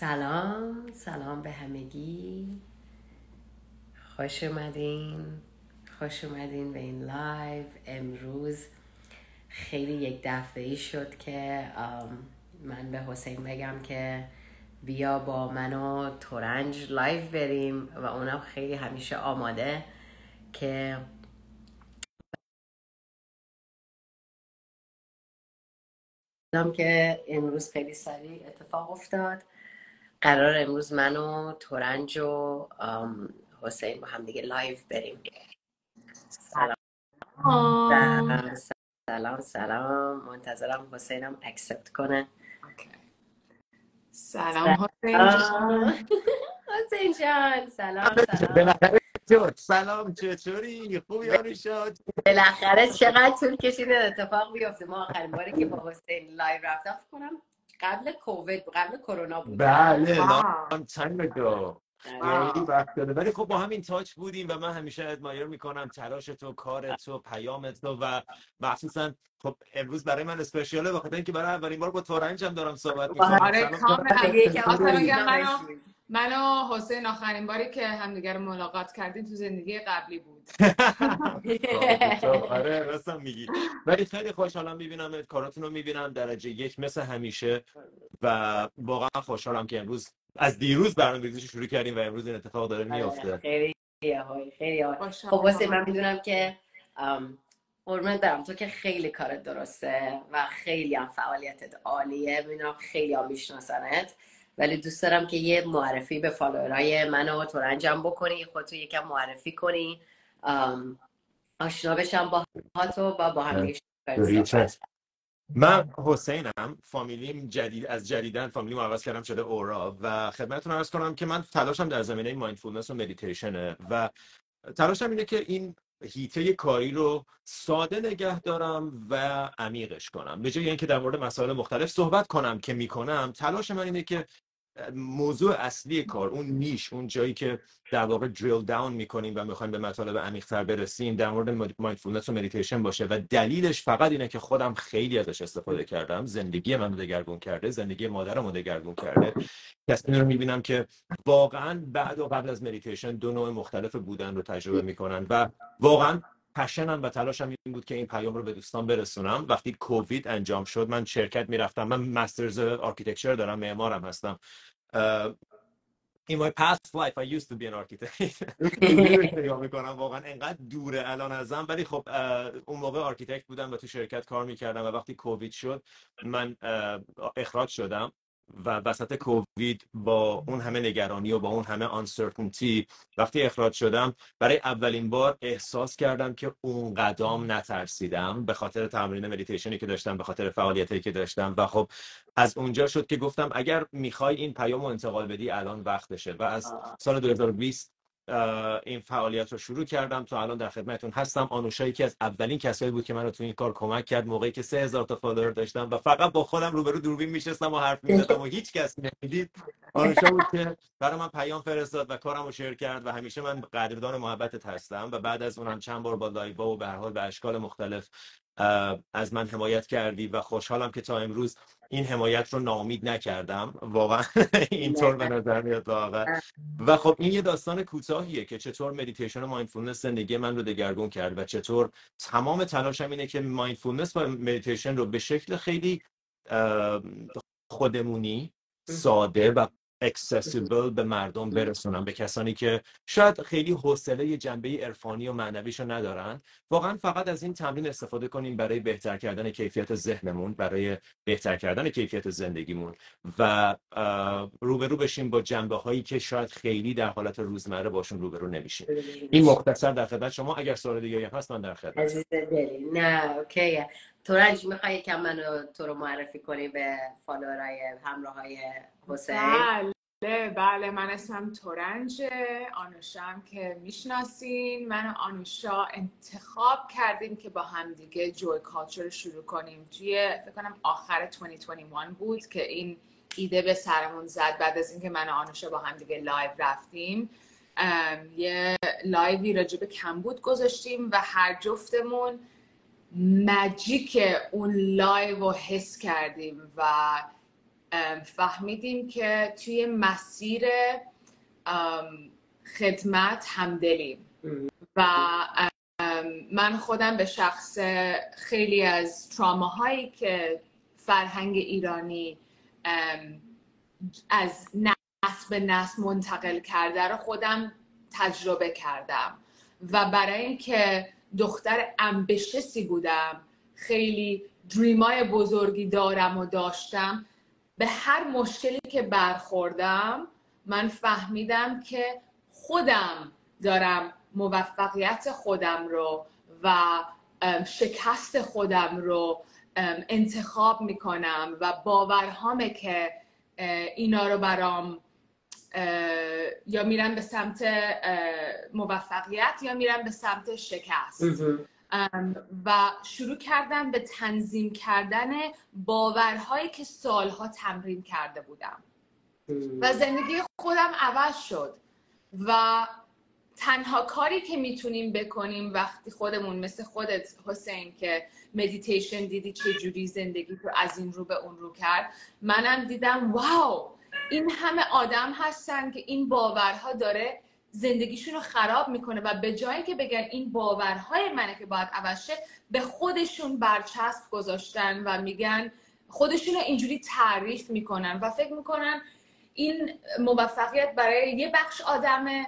سلام سلام به همگی. خوش اومدین خوش اومدین به این لایو. امروز خیلی یک دفعه ای شد که من به حسین بگم که بیا با من و ترنج لایو بریم و اونم خیلی همیشه آماده که که امروز خیلی سریع اتفاق افتاد. قراره امروز من و ترنج و حسین با هم دیگه لایو بریم. سلام. سلام سلام. منتظرم حسینم accept کنه. سلام حسین حسین جان سلام سلام. سلام چطوری؟ خوبی شد بالاخره چقدر طول کشید اتفاق بیفته. ما آخرین باری که با حسین لایو رفتم کنم. قبل کووید قبل کرونا بود. بله لام تایم اگو خیلی وقته ولی خب با همین touch بودیم و من همیشه admire می‌کنم تلاش تو کار تو پیام تو و مخصوصا خب امروز برای من special ه بخاطر اینکه برای اولین بار با ترنج هم دارم صحبت می‌کنم. آره کاملا من و حسین آخرین باری که همدیگه رو ملاقات کردیم تو زندگی قبلی بود. آره راستم میگی. ولی خیلی خوشحالم می‌بینم کاراتون رو می‌بینم. درجه یک مثل همیشه. و واقعا خوشحالم که امروز از دیروز برنامه شروع کردیم و امروز این اتفاق داره میفته خیلی خیلی خب حسین من می‌دونم که قربونت دارم تو که خیلی کارت درسته و خیلی هم فعالیتت عالیه. می‌دونم خیلی هم میشناسنت. ولی دوست دارم که یه معرفی به فالوورای من و تو انجام بکنی خودتو یکم معرفی کنی. آشنا بشم با تو و با هم من حسینم. فامیلیم جدید از جدیدن فامیلیم عوض کردم شده اورا و خدمتتون عرض کنم که من تلاشم در زمینه مایندفولنس و مدیتیشنه و تلاشم اینه که این هیته کاری رو ساده نگه دارم و عمیقش کنم. به جای اینکه در مورد مسائل مختلف صحبت کنم که می‌کنم تلاش من اینه که موضوع اصلی کار اون نیش اون جایی که در واقع drill down می‌کنیم و می‌خوایم به مطالب عمیق‌تر برسیم در مورد mindfulness و مدیتیشن باشه و دلیلش فقط اینه که خودم خیلی ازش استفاده کردم. زندگی رو دگرگون کرده زندگی مادرم رو دگرگون کرده. کسی رو می‌بینم که واقعا بعد و قبل از مدیتیشن دو نوع مختلف بودن رو تجربه می‌کنن و واقعا passion م و تلاشم این بود که این پیام رو به دوستان برسونم. وقتی کووید انجام شد من شرکت می‌رفتم. من master's architecture دارم معمارم هستم. in my past life I used to be an architect. می‌کنم واقعا انقدر دوره الان ازم. ولی خب اون موقع architect بودم و تو شرکت کار می‌کردم و وقتی کووید شد من اخراج شدم. و وسط کووید با اون همه نگرانی و با اون همه uncertainty وقتی اخراج شدم برای اولین بار احساس کردم که اون قدرام نترسیدم به خاطر تمرین مدیتیشنی که داشتم به خاطر فعالیتی که داشتم. و خب از اونجا شد که گفتم اگر می‌خوای این پیام رو انتقال بدی الان وقتشه. و از سال 2020 این فعالیت رو شروع کردم. تا الان در خدمتتون هستم. آنوشا یکی از اولین کسایی بود که منو تو این کار کمک کرد. موقعی که 3000 تا follower داشتم و فقط با خودم روبرو دوربین میشستم و حرف می‌زدم و هیچ کس نمی‌دید. آنوشا بود که برای من پیام فرستاد و کارم رو share کرد و همیشه من قدردان محبتت هستم و بعد از اونم چند بار با لایو و به هر حال به اشکال مختلف از من حمایت کردی و خوشحالم که تا امروز این حمایت رو ناامید نکردم. واقعا اینطور به نظر میاد واقعا و خب این یه داستان کوتاهیه که چطور مدیتیشن و mindfulness زندگی من رو دگرگون کرد و چطور تمام تلاشم اینه که mindfulness و مدیتیشن رو به شکل خیلی خودمونی ساده و accessible به مردم برسونم به کسانی که شاید خیلی حوصله جنبه عرفانی و معنویشو ندارن. واقعا فقط از این تمرین استفاده کنیم برای بهتر کردن کیفیت ذهنمون برای بهتر کردن کیفیت زندگیمون. و روبرو بشیم با جنبه هایی که شاید خیلی در حالت روزمره باشون روبرو نمیشیم. این مختصر در خدمت شما. اگر سوال دیگه هست من در خدمت نه اوکیه. تورنج می‌خوای یکم منو تو رو معرفی کنی به فالوورای همراه های حسین؟ بله بله من اسمم تورنج آنوشم که می‌شناسین. من و آنوشا انتخاب کردیم که با همدیگه Joy Culture شروع کنیم. توی فکر کنم آخر 2021 بود که این ایده به سرمون زد. بعد از اینکه من و آنوشا با همدیگه لایو رفتیم یه لایوی راجع به کمبود گذاشتیم و هر جفتمون magic اون لایو رو حس کردیم و فهمیدیم که توی مسیر خدمت همدلیم. و من خودم به شخص خیلی از تراماهایی که فرهنگ ایرانی از نسل به نسل منتقل کرده رو خودم تجربه کردم. و برای اینکه دختر امبشسی بودم. خیلی دریمای بزرگی دارم و داشتم. به هر مشکلی که برخوردم من فهمیدم که خودم دارم موفقیت خودم رو و شکست خودم رو انتخاب می‌کنم و باورهامه که اینا رو برام یا میرم به سمت موفقیت یا میرم به سمت شکست. و شروع کردم به تنظیم کردن باورهایی که سالها تمرین کرده بودم. و زندگی خودم عوض شد. و تنها کاری که می‌تونیم بکنیم وقتی خودمون مثل خودت حسین که مدیتیشن دیدی چه جوری زندگی رو از این رو به اون رو کرد منم دیدم واو! این همه آدم هستن که این باورها داره زندگیشون رو خراب می‌کنه و به جایی که بگن این باورهای منه که باید عوض شه به خودشون برچسب گذاشتن و میگن خودشون رو اینجوری تعریف می‌کنن و فکر می‌کنن این موفقیت برای یه بخش آدم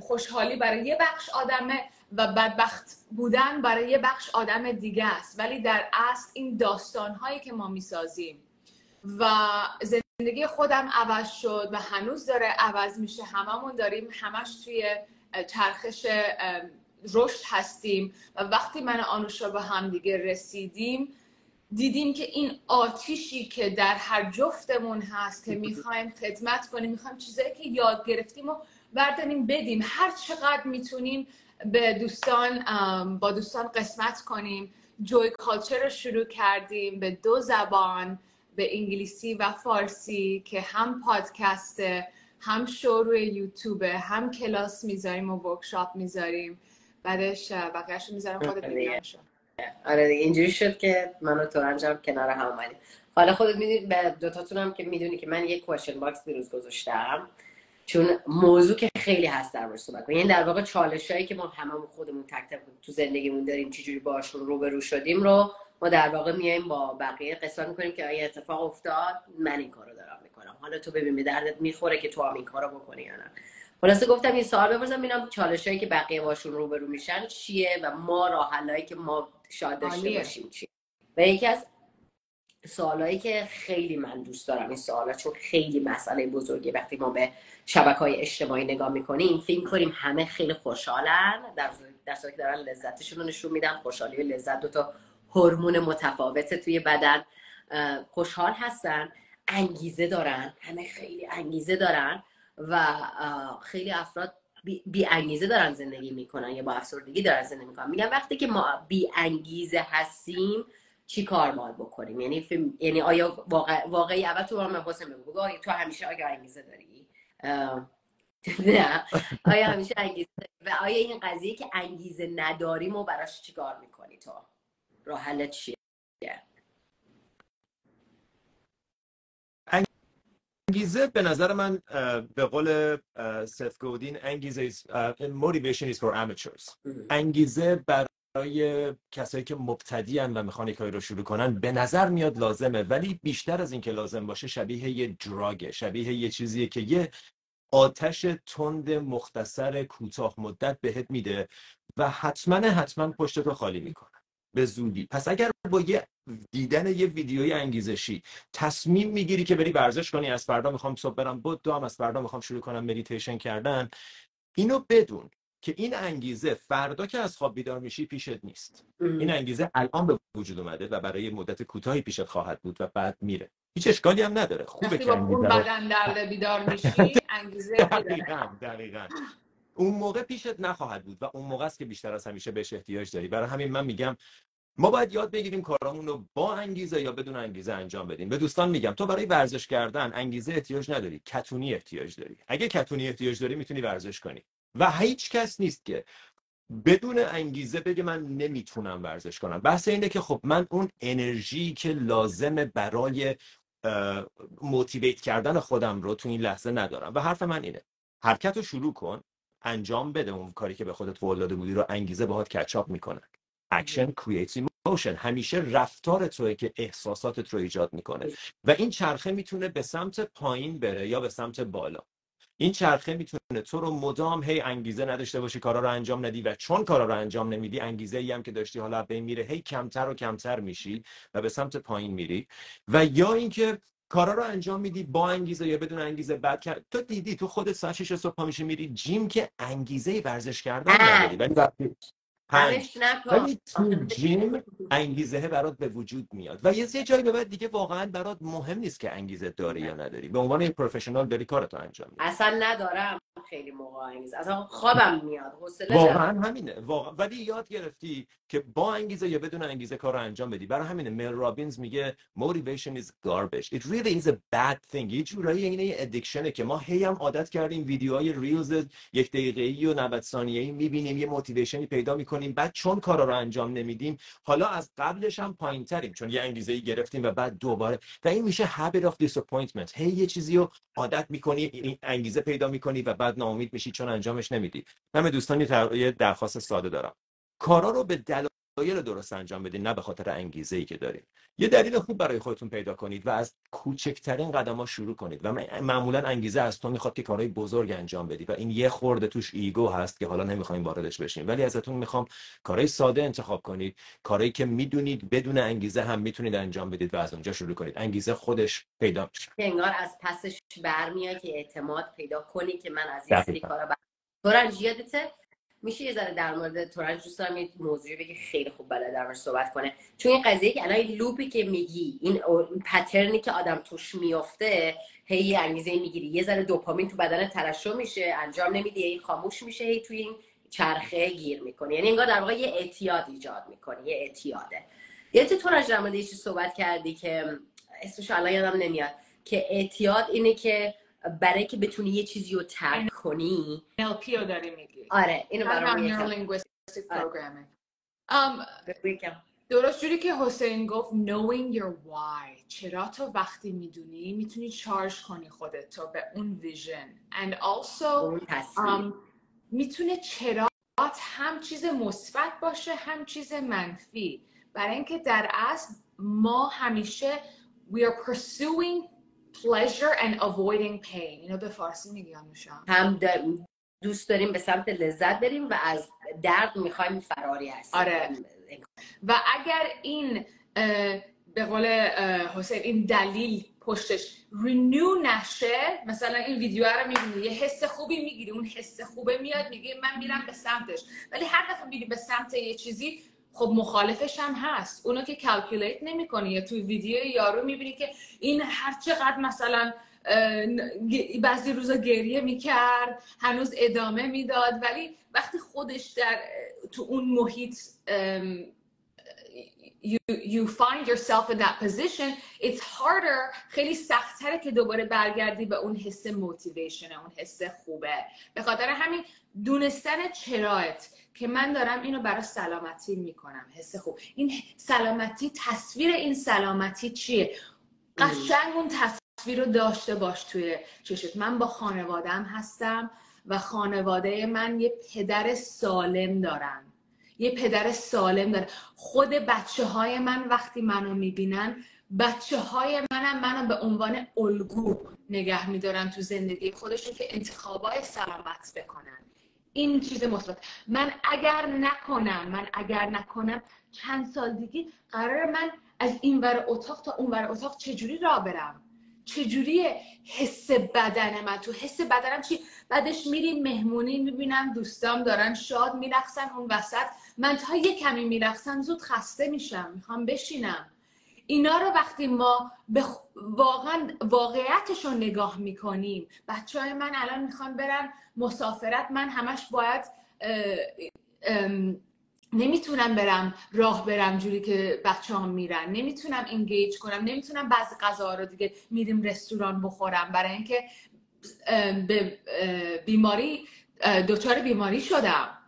خوشحالی برای یه بخش آدمه و بدبخت بودن برای یه بخش آدم دیگه است. ولی در اصل این داستان هایی که ما می‌سازیم و زندگی خودم عوض شد و هنوز داره عوض میشه. هممون داریم همش توی چرخش رشد هستیم و وقتی من آنوشا به هم دیگه رسیدیم دیدیم که این آتیشی که در هر جفتمون هست که می‌خوایم خدمت کنیم می‌خوایم چیزایی که یاد گرفتیم و برداریم بدیم. هر چقدر می‌تونیم به دوستان با دوستان قسمت کنیم. جوی کالچر رو شروع کردیم به دو زبان. به انگلیسی و فارسی که هم پادکست هم شو روی یوتیوب هم کلاس می‌ذاریم و workshop می‌ذاریم. بعدش بقیهش می‌ذارم خودت آره, آره دیگه اینجوری شد که من و انجام کنار هم اومدیم. حالا خودت می‌دونی به دوتاتون که می‌دونی که من یک question box دیروز گذاشتم. چون موضوع که خیلی هست در مورد صحبت یعنی در واقع چالش هایی که ما هممون خودمون تک تک تو زندگیمون داریم چجوری باشون روبرو شدیم رو ما در واقع میایم با بقیه قصه می‌کنیم که آیا اتفاق افتاد من این کارو دارم می‌کنم. حالا تو ببین به دردت می‌خوره که تو هم این کارو بکنی یا نه. خلاصه گفتم این سوال بپرسم ببینم چالش هایی که بقیه باشون روبرو میشن چیه و ما راه حلایی که ما شاید داشته باشیم چیه؟ و یکی از سوالایی که خیلی من دوست دارم این سوالا چون خیلی مسئله بزرگی وقتی ما به شبکه های اجتماعی نگاه می‌کنیم فکر کنیم همه خیلی خوشحالن در در که دارن لذتشون رو نشون میدن خوشحالی و لذت دو تا هورمون متفاوت توی بدن خوشحال هستن انگیزه دارن همه خیلی انگیزه دارن و خیلی افراد بی, انگیزه دارن زندگی می‌کنن یا با افسردگی دارن زندگی می‌کنن. میگن وقتی که ما بی انگیزه هستیم چی کار باید بکنیم؟ یعنی یعنی آیا واقع... واقعی؟ اول تو هم حسین بگو. تو همیشه آیا انگیزه داری؟ نه. آیا همیشه انگیزه و آیا این قضیه که انگیزه نداریم و براش چیکار می‌کنی تو؟ راه حل چیه؟ انگیزه به نظر من به قول سف گودین انگیزه motivation is for amateurs. انگیزه برای کسایی که مبتدی و می‌خوان کاری رو شروع کنن به نظر میاد لازمه. ولی بیشتر از اینکه لازم باشه شبیه یه دراگه شبیه یه چیزیه که یه آتش تند مختصر کوتاه مدت بهت میده و حتما حتما پشت رو خالی می‌کنه. به زودی. پس اگر با یه دیدن یه ویدیوی انگیزشی تصمیم می‌گیری که بری ورزش کنی از فردا می‌خوام صبح برم بود دو هم از فردا می‌خوام شروع کنم مدیتیشن کردن اینو بدون که این انگیزه فردا که از خواب بیدار میشی پیشت نیست. این انگیزه الان به وجود اومده و برای مدت کوتاهی پیشت خواهد بود و بعد میره. هیچ اشکالی هم نداره. خوبه که بدن درد بیدار میشی انگیزه دقیقاً دقیقاً. اون موقع پیشت نخواهد بود و اون موقع است که بیشتر از همیشه بهش احتیاج داری. برای همین من میگم ما باید یاد بگیریم کارامون رو با انگیزه یا بدون انگیزه انجام بدیم. به دوستان میگم تو برای ورزش کردن انگیزه احتیاج نداری کتونی احتیاج داری. اگه کتونی احتیاج داری می‌تونی ورزش کنی. و هیچ کس نیست که بدون انگیزه بگه من نمی‌تونم ورزش کنم. بحث اینه که خب من اون انرژی که لازمه برای motivate کردن خودم رو تو این لحظه ندارم. و حرف من اینه حرکت رو شروع کن. انجام بده اون کاری که به خودت قول داده بودی رو انگیزه باهات catch up می‌کنه. action creates emotion همیشه رفتار توی که احساساتت رو ایجاد می‌کنه. و این چرخه می‌تونه به سمت پایین بره یا به سمت بالا. این چرخه می‌تونه تو رو مدام هی انگیزه نداشته باشی کارا رو انجام ندی و چون کارا رو انجام نمیدی انگیزه ای هم که داشتی حالا به میره هی کمتر و کمتر میشی و به سمت پایین میری. و یا اینکه کارا رو انجام میدی با انگیزه یا بدون انگیزه بعد کرد تو دیدی تو خودت ساعت 6 صبح میشی میری جیم که انگیزه ورزش کردن نداری. ولی پنج ولی تو جیم انگیزه برات به وجود میاد. و یه جایی به بعد دیگه واقعا برات مهم نیست که انگیزه داری یا نداری. به عنوان پروفشنال داری کارتو انجام میدی. اصلا ندارم. خیلی موقع اصلا خوابم میاد. حوصله واقعا همینه. واقعا. ولی یاد گرفتی که با انگیزه یا بدون انگیزه کار رو انجام بدی. برای همینه میل رابینز میگه motivation is garbage. It really is a bad thing. یه جورایی اینه یه ادیکشنه که ما هی هم عادت کردیم ویدیوهای ریلز یک دقیقه‌ای و 90 ثانیه‌ای می‌بینیم یه موتیویشنی پیدا می‌کنیم بعد چون کارا رو انجام نمیدیم حالا از قبلش هم پایینتریم چون یه انگیزه ای گرفتیم و بعد دوباره. و این میشه habit of disappointment. هی یه چیزی رو عادت می‌کنی این انگیزه پیدا می‌کنی و بعد ناامید میشی چون انجامش نمیدی. من دوستان یه درخواست ساده دارم. کارا رو به دلایل درست انجام بدین نه به خاطر انگیزه ای که دارین. یه دلیل خوب برای خودتون پیدا کنید و از کوچکترین قدم ها شروع کنید و معمولا انگیزه از تو می‌خواد که کارهای بزرگ انجام بدی و این یه خورده توش ایگو هست که حالا نمی‌خوایم واردش بشیم. ولی ازتون می‌خوام کارهای ساده انتخاب کنید کارهایی که می‌دونید بدون انگیزه هم می‌تونید انجام بدید و از اونجا شروع کنید. انگیزه خودش پیدا میشه. انگار از پسش برمیاد که اعتماد پیدا کنی که من از این سری کارا بر... میشه یه ذره در مورد تورنج دوست دارم یه موضوعی بگی خیلی خوب بلد در صحبت کنه. چون این قضیه که الان لوپی که میگی این پترنی که آدم توش میافته هی انگیزه می‌گیری. یه ذره دوپامین تو بدن ترشح میشه انجام نمیدی هی خاموش میشه هی توی این چرخه گیر می‌کنی یعنی انگار در واقع یه اعتیاد ایجاد می‌کنی یه اعتیاده. یه تو تورنج در مورد صحبت کردی که اسمش الان یادم نمیاد که اعتیاد اینه که برای که بتونی یه چیزی رو ترک کنی. NLP رو داری میگی. آره اینو برام درست جوری که حسین گفت knowing your why. چرا تو وقتی می‌دونی می‌تونی چارج کنی خودت تو به اون ویژن and also um, می‌تونه چرا هم چیز مثبت باشه هم چیز منفی. برای اینکه در اصل ما همیشه we are pursuing pleasure and avoiding pain. اینو به فارسی میگم هم دوست داریم به سمت لذت بریم و از درد می‌خوایم فراری هستیم آره. و اگر این به قول حسین این دلیل پشتش رینیو نشه مثلا این ویدیو رو می‌بینی یه حس خوبی می‌گیری اون حس خوبه میاد میگه من میرم به سمتش. ولی هر دفعه میری به سمت یه چیزی خب مخالفش هم هست. اونو که کلکولیت نمی‌کنی. یا توی ویدیو یارو می‌بینی که این هر چقدر مثلا بعضی روزا گریه می‌کرد هنوز ادامه می‌داد. ولی وقتی خودش در تو اون محیط you, you find yourself in that position it's harder خیلی سختره که دوباره برگردی به اون حس موتیویشن اون حس خوبه. به خاطر همین دونستن چرایت که من دارم اینو برای سلامتی می‌کنم. حس خوب. این سلامتی تصویر این سلامتی چیه؟ قشنگ اون تصویر رو داشته باش توی چشت. من با خانوادم هستم و خانواده من یه پدر سالم دارم یه پدر سالم داره خود بچه های من وقتی منو می‌بینن بچه های منم منو به عنوان الگو نگه میدارن تو زندگی خودشون که انتخابای سلامت بکنن. این چیز مثبت من اگر نکنم من اگر نکنم چند سال دیگه قرار من از این ور اتاق تا اون ور اتاق چجوری را برم؟ چجوری حس بدن من؟ تو حس بدنم چی؟ بعدش میریم مهمونی می‌بینم دوستام دارن شاد میرخصن اون وسط. من تا یه کمی میرخصم زود خسته میشم. می‌خوام بشینم. اینا رو وقتی ما به واقعا واقعیتش رو نگاه می‌کنیم. بچه های من الان می‌خوان برن مسافرت. من همش باید نمی‌تونم برم راه برم جوری که بچه هم میرن. نمی‌تونم انگیج کنم. نمی‌تونم بعضی غذا رو دیگه میریم رستوران بخورم. برای اینکه به بیماری دچار بیماری شدم.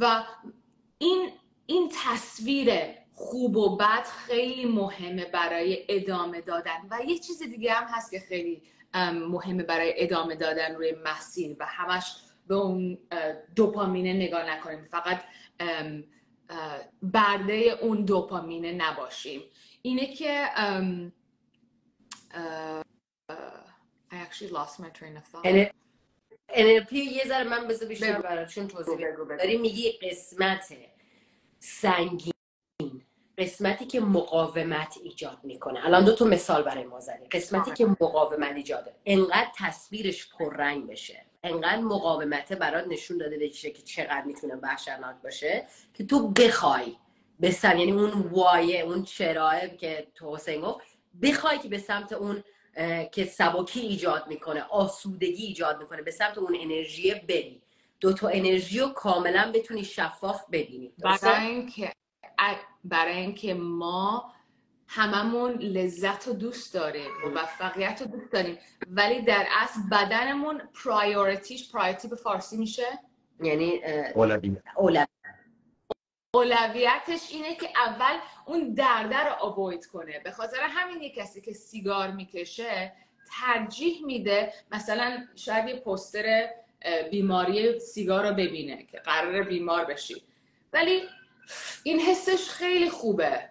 و این این تصویر خوب و بد خیلی مهمه برای ادامه دادن. و یه چیز دیگه هم هست که خیلی مهمه برای ادامه دادن روی مسیر و همش به اون دوپامینه نگاه نکنیم. فقط برده اون دوپامینه نباشیم. اینه که I actually lost my train of thought. NLP یه ذره من بذار بیشتر براتون توضیح داری میگی قسمت سنگین قسمتی که مقاومت ایجاد می‌کنه. الان دو تا مثال برای ما زدی قسمتی که مقاومت ایجاده. انقدر تصویرش پررنگ بشه. انقدر مقاومت برات نشون داده بشه که چقدر می‌تونه وحشتناک باشه که تو بخوای به یعنی اون وایه اون چراه که تو حسین گفت بخوای که به سمت اون که سبکی ایجاد می‌کنه آسودگی ایجاد می‌کنه به سمت اون انرژی بری. دو تا انرژی رو کاملا بتونی شفاف ببینی. برای اینکه برای اینکه ما هممون لذت رو دوست داریم موفقیت رو دوست داریم. ولی در اصل بدنمون priority ش priority به فارسی میشه؟ یعنی اولویت. اولویتش اینه که اول اون درده رو اووید کنه. به خاطر همین یه کسی که سیگار می‌کشه ترجیح میده مثلا شاید یه پستر بیماری سیگار رو ببینه که قرار بیمار بشی. ولی این حسش خیلی خوبه.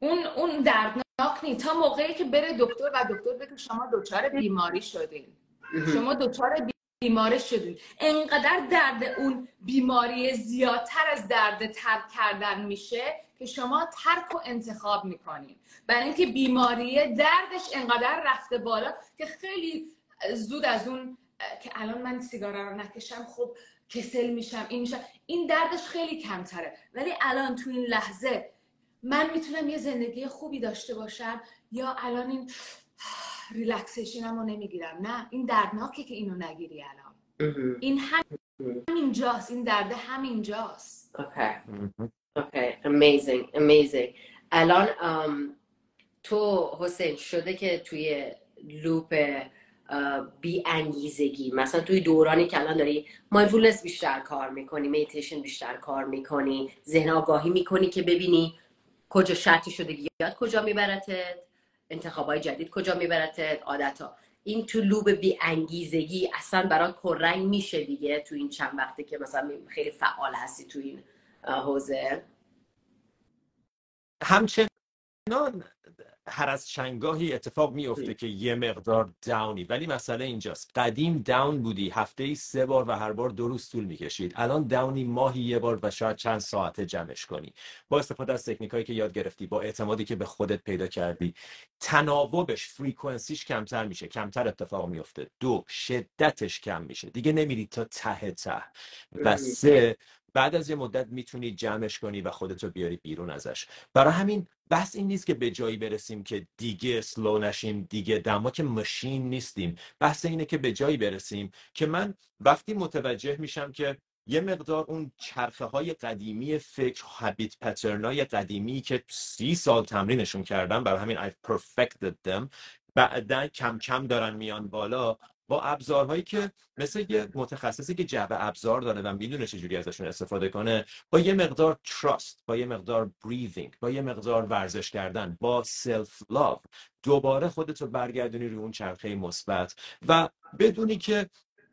اون اون دردناک نیست. تا موقعی که بره دکتر و دکتر بگه شما دچار بیماری شدین. شما دچار بیماری شدین. انقدر درد اون بیماری زیادتر از درد ترک کردن میشه که شما ترک و انتخاب می‌کنین. برای اینکه بیماری دردش انقدر رفته بالا که خیلی زود از اون که الان من سیگار رو نکشم خب کسل میشم این میشم. این دردش خیلی کمتره. ولی الان تو این لحظه من می‌تونم یه زندگی خوبی داشته باشم یا الان این ریلکسیشن رو نمی‌گیرم. نه این دردناکه که اینو نگیری الان. این همین جاست این درده همین جاست Okay. Amazing. Amazing. الان تو حسین شده که توی loop بی انگیزگی مثلا توی دورانی که الان داری mindfulness بیشتر کار می‌کنی میتیشن بیشتر کار می‌کنی ذهن آگاهی می‌کنی که ببینی کجا شرطی شدگیات کجا میبرتت انتخابای جدید کجا میبرتت عادت ها این تو loop بی انگیزگی اصلا برات پررنگ میشه دیگه تو این چند وقته که مثلا خیلی فعال هستی تو این حوزه. همچنان هر از چنگاهی اتفاق میفته که یه مقدار داونی ولی مسئله اینجاست. قدیم داون بودی هفته ای سه بار و هر بار دو روز طول می‌کشید. الان داونی ماهی یه بار و شاید چند ساعته جمعش کنی. با استفاده از تکنیک هایی که یاد گرفتی با اعتمادی که به خودت پیدا کردی تناوبش فریکونسیش کمتر میشه. کمتر اتفاق میفته دو شدتش کم میشه. دیگه نمیری تا ته ته. و سه بعد از یه مدت می‌تونی جمعش کنی و خودتو بیاری بیرون ازش. برای همین بحث این نیست که به جایی برسیم که دیگه سلو نشیم دیگه دما که ماشین نیستیم. بحث اینه که به جایی برسیم که من وقتی متوجه میشم که یه مقدار اون چرخه های قدیمی فکر هابیت پترنای قدیمی که سی سال تمرینشون کردم برای همین I've perfected them بعدا کم کم دارن میان بالا با ابزارهایی که مثل یه متخصصی که جعبه ابزار داره و می‌دونه چجوری ازشون استفاده کنه با یه مقدار trust با یه مقدار breathing با یه مقدار ورزش کردن با self love دوباره خودتو برگردونی روی اون چرخه مثبت و بدونی که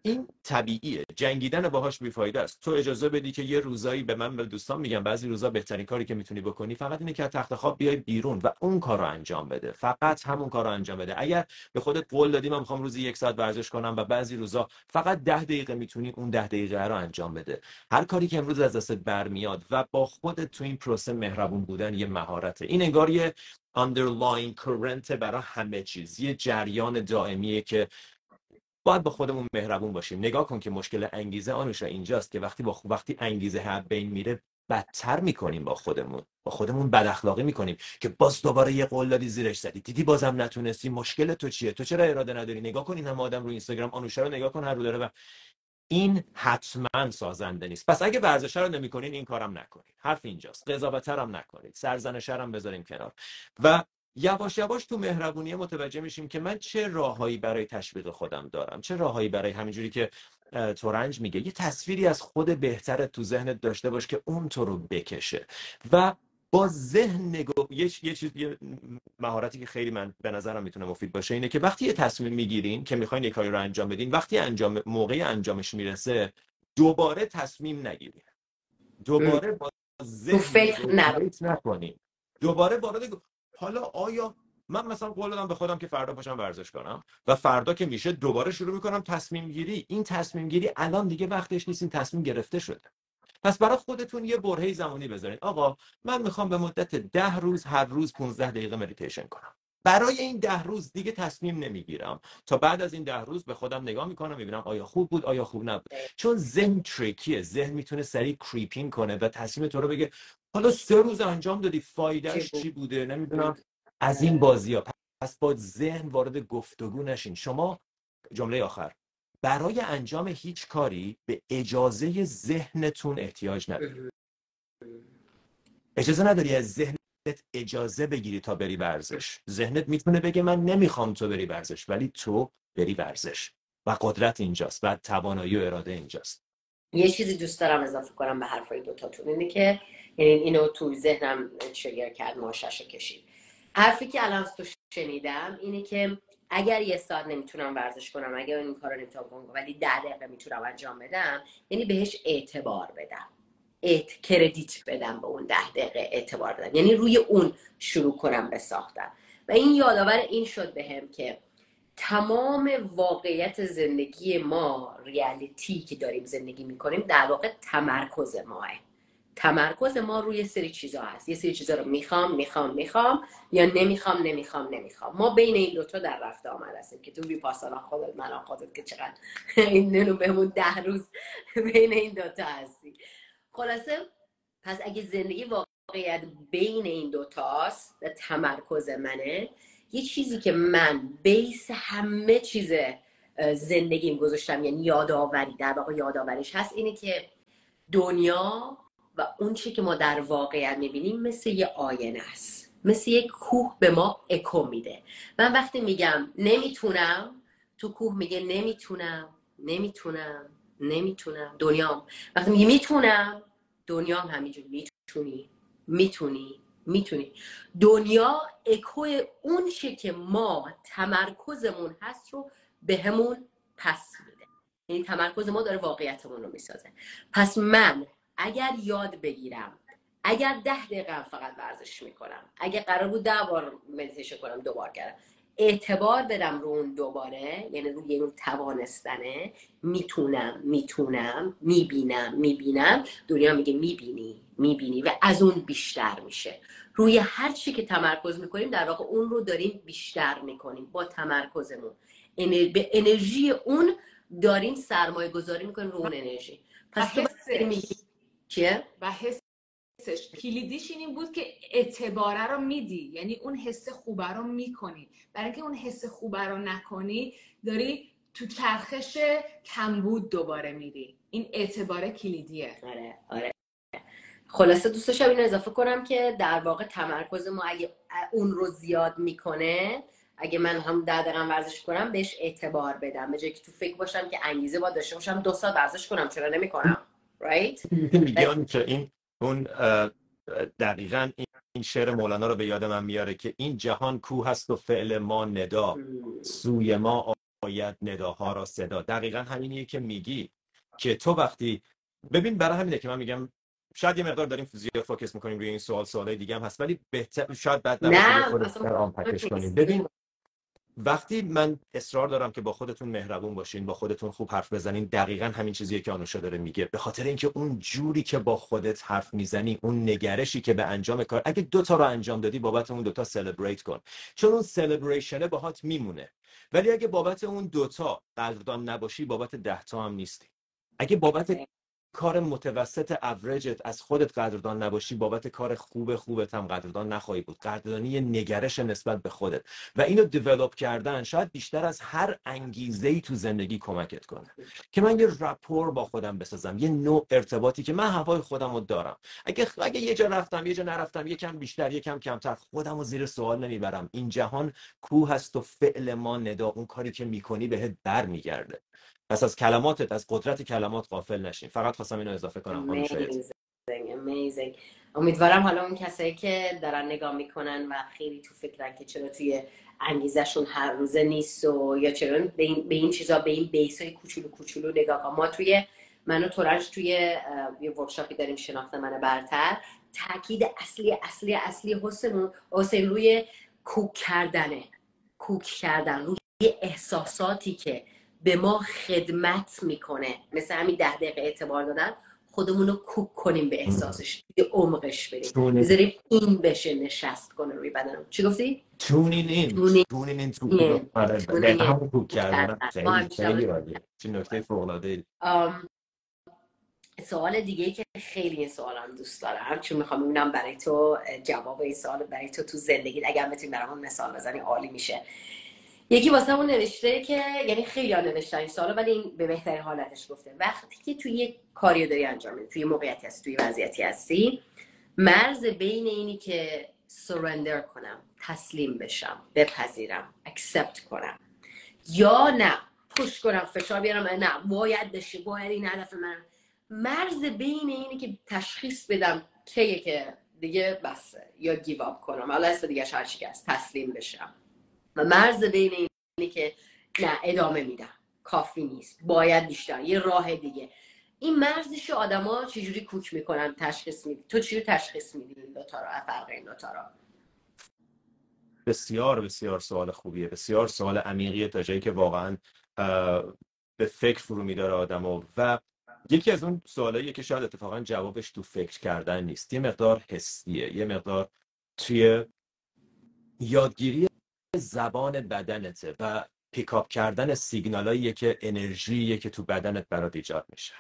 این طبیعیه. جنگیدن باهاش بیفایده است. تو اجازه بدی که یه روزایی به من به دوستان میگم بعضی روزا بهترین کاری که می‌تونی بکنی فقط اینه که تخت خواب بیای بیرون و اون کار رو انجام بده. فقط همون کار رو انجام بده. اگر به خودت قول دادی من می‌خوام روزی یک ساعت ورزش کنم و بعضی روزا فقط ده دقیقه می‌تونی اون ده دقیقه رو انجام بده. هر کاری که امروز از دستت برمیاد و با خودت تو این پروسه مهربون بودن یه مهارته. این انگار یه underlying current برای همه چیز. یه جریان دائمیه که باید با خودمون مهربون باشیم. نگاه کن که مشکل انگیزه آنوشا اینجاست که وقتی با وقتی انگیزه هم بین میره بدتر می‌کنیم با خودمون. با خودمون بد اخلاقی می‌کنیم که باز دوباره یه قول دادی زیرش زدی. دیدی بازم نتونستی؟ مشکل تو چیه؟ تو چرا اراده نداری؟ نگاه کن این هم آدم رو اینستاگرام آنوشا رو نگاه کن هر رو داره و این حتما سازنده نیست. پس اگه ورزش رو نمی‌کنین این کارم نکنید حرف اینجاست. قضاوت هم نکنید سرزنش هم بذاریم کنار. و یواش یواش تو مهربونی متوجه میشیم که من چه راههایی برای تشویق خودم دارم چه راههایی برای همینجوری که تورنج میگه. یه تصویری از خود بهتر تو ذهنت داشته باش که اون تو رو بکشه. و با ذهن نگاه یه یه چیز یه مهارتی که خیلی من به نظرم می‌تونه مفید باشه اینه که وقتی یه تصمیم می‌گیرین که می‌خواین یه کاری رو انجام بدین وقتی انجام موقع انجامش می‌رسه دوباره تصمیم نگیرین. دوباره با ذهن فکر نکنین. دوباره وارد حالا آیا من مثلا قول دادم به خودم که فردا پاشم ورزش کنم و فردا که میشه دوباره شروع می‌کنم تصمیم گیری این تصمیم گیری الان دیگه وقتش نیست این تصمیم گرفته شده. پس برای خودتون یه برهه زمانی بذارین. آقا من می‌خوام به مدت ده روز هر روز 15 دقیقه مدیتیشن کنم. برای این ده روز دیگه تصمیم نمی‌گیرم. تا بعد از این ده روز به خودم نگاه می‌کنم می‌بینم آیا خوب بود آیا خوب نبود. چون ذهن تریکیه ذهن می‌تونه سریع کریپین کنه و تصمیم تو رو بگه حالا سه روز انجام دادی. فایدهش چی بود؟ چی بوده؟ نمی‌دونم. از این بازی ها. پس با ذهن وارد گفتگو نشین. شما جمله آخر. برای انجام هیچ کاری به اجازه ذهنتون احتیاج نداری اجازه نداری از ذهنت اجازه بگیری تا بری ورزش. ذهنت می‌تونه بگه من نمی‌خوام تو بری ورزش ولی تو بری ورزش. و قدرت اینجاست و توانایی و اراده اینجاست. یه چیزی دوست دارم اضافه کنم به حرفای دوتاتون. اینه که یعنی اینو تو ذهنم شگر کرد ماشش کشید. حرفی که الان تو شنیدم اینه که اگر یه ساعت نمی‌تونم ورزش کنم اگر این کار رو کنم ولی ده دقیقه می‌تونم انجام بدم یعنی بهش اعتبار بدم. اعت... کردیت بدم به اون ده دقیقه اعتبار بدم. یعنی روی اون شروع کنم به ساختن. و این یادآور این شد بهم که تمام واقعیت زندگی ما ریالیتی که داریم زندگی می‌کنیم در واقع تمرکز ماه. تمرکز ما روی سری چیزا هست. یه سری چیزا رو می‌خوام می‌خوام می‌خوام یا نمی‌خوام نمی‌خوام نمی‌خوام. ما بین این دوتا در رفته آمد هستیم که تو ویپاسانا خودت من خودت که چقدر این رو بهمون ده روز بین این دوتا هستی. خلاصه پس اگه زندگی واقعیت بین این دوتاست و تمرکز منه یه چیزی که من بیس همه چیز زندگیم گذاشتم یعنی یادآوری در واقع یادآوریش هست اینه که دنیا و اون چی که ما در واقعیت می‌بینیم مثل یه آینه است. مثل یه کوه به ما اکو میده. من وقتی میگم نمی‌تونم تو کوه میگه نمی‌تونم نمی‌تونم نمی‌تونم دنیام. وقتی میگه می‌تونم دنیام همینجور می‌تونی می‌تونی می‌تونی. دنیا اکوی اون چه که ما تمرکزمون هست رو بهمون پس میده. یعنی تمرکز ما داره واقعیتمون رو می‌سازه. پس من اگر یاد بگیرم اگر ده دقیقه فقط ورزش می‌کنم اگر قرار بود ده بار مدیتیشن کنم دو بار کردم. اعتبار بدم رو اون دوباره یعنی روی اون توانستنه می‌تونم می‌تونم می‌بینم می‌بینم. دنیا میگه می‌بینی می‌بینی و از اون بیشتر میشه. روی هر چی که تمرکز می‌کنیم در واقع اون رو داریم بیشتر می‌کنیم با تمرکزمون. انر- به انرژی اون داریم سرمایه گذاری می‌کنیم رو اون انرژی. پس تو میگی چیه؟ و حسش. کلیدیش این بود که اعتباره رو میدی. یعنی اون حس خوبه رو می‌کنی. برای اینکه اون حس خوبه رو نکنی داری تو چرخش کمبود دوباره میری. این اعتبار کلیدیه. آره آره. خلاصه دوست داشتم اینو اضافه کنم که در واقع تمرکز ما اگه اون رو زیاد می‌کنه اگه من هم ده دقیقه ورزش کنم بهش اعتبار بدم. به جایی که تو فکر باشم که انگیزه باید داشته باشم دو ساعت ورزش کنم. چرا نمی‌کنم؟ Right? میگن که این اون اه، دقیقا این این شعر مولانا رو به یاد من میاره که این جهان کوه هست و فعل ما ندا. سوی ما آید نداها را صدا. دقیقا همینیه که میگی که تو وقتی ببین برای همینه که من میگم شاید یه مقدار داریم زیاد فوکس می‌کنیم روی این سوال سوالای دیگه هم هست ولی بهتر شاید بد نباشه یه نه خورده اصلا بیشتر آن پکش. کنیم. ببین وقتی من اصرار دارم که با خودتون مهربون باشین با خودتون خوب حرف بزنین دقیقا همین چیزیه که آنوشا داره میگه. به خاطر اینکه اون جوری که با خودت حرف می‌زنی اون نگرشی که به انجام کار اگه دو تا رو انجام دادی بابت اون دوتا سلبریت کن. چون اون سلبریشنه باهات میمونه. ولی اگه بابت اون دوتا قدردان نباشی بابت ده تا هم نیستی. اگه بابت کار متوسط اوریجت از خودت قدردان نباشی بابت کار خوب خوبت هم قدردان نخواهی بود. قدردانی یه نگرش نسبت به خودت. و اینو دیولپ کردن شاید بیشتر از هر انگیزه ای تو زندگی کمکت کنه. که من یه رپور با خودم بسازم یه نوع ارتباطی که من هوای خودم رو دارم. اگه اگه یه جا رفتم یه جا نرفتم یکم بیشتر یکم کمتر خودم رو زیر سوال نمی‌برم. این جهان کوه هست و فعل ما ندا اون کاری که می‌کنی بهت برمیگرده. پس از کلماتت از قدرت کلمات غافل نشین. فقط خواستم اینو اضافه کنم. Amazing. امیدوارم حالا اون کسایی که دارن نگاه می‌کنن و خیلی تو فکرن که چرا توی انگیزشون هر روزه نیست و یا چرا به این, چیزا به این بیس های کوچولو کوچولو نگاه کن. ما توی من و تورنج توی یه ورکشاپی داریم شناخت من برتر. تاکید اصلی اصلی اصلی حسنمون حسین روی کوک کردنه. کوک کردن. روی احساساتی که به ما خدمت می‌کنه. مثل همین ده دقیقه اعتبار دادن خودمون رو کوک کنیم به احساسش. یه عمقش بریم بذاریم این بشه نشست کنه روی بدنم چی گفتی؟ تونین این تونین این تو آره کوک کردن. خیلی خیلی چه نکته فوقلاده سوال دیگه که خیلی این سوالم دوست دارم. چون می‌خوام ببینم برای تو جواب این سوال برای تو تو زندگی اگر بتونی برامون مثال بزنی عالی میشه. یکی واسه اون نوشته که یعنی خیلی ها نوشتن این سوالو ولی این به بهترین حالتش گفته. وقتی که توی یه کاری داری انجام میدی توی موقعیتی هستی توی وضعیتی هستی مرز بین اینی که سرندر کنم تسلیم بشم بپذیرم اکسپت کنم. یا نه پوش کنم فشار بیارم نه باید بشه باید این هدف من مرز بین اینی که تشخیص بدم کیه که دیگه بسه یا گیواب کنم. حالا اسم دیگه هر چی تسلیم بشم. و مرز بین اینی که نه ادامه میدم. کافی نیست. باید بیشتر. یه راه دیگه. این مرزش آدما چجوری کوک می‌کنن؟ تشخیص میدی. تو چجوری تشخیص میدی این دوتا رو؟ فرق این دوتا رو. بسیار بسیار سوال خوبیه. بسیار سوال عمیقیه تا جایی که واقعا به فکر فرو میداره آدمو. و یکی از اون سوالاییه که شاید اتفاقا جوابش تو فکر کردن نیست. یه مقدار حسیه. یه مقدار توی یادگیری زبان بدنته و پیکاپ کردن سیگنالاییه که انرژیه که تو بدنت برات ایجاد میشه.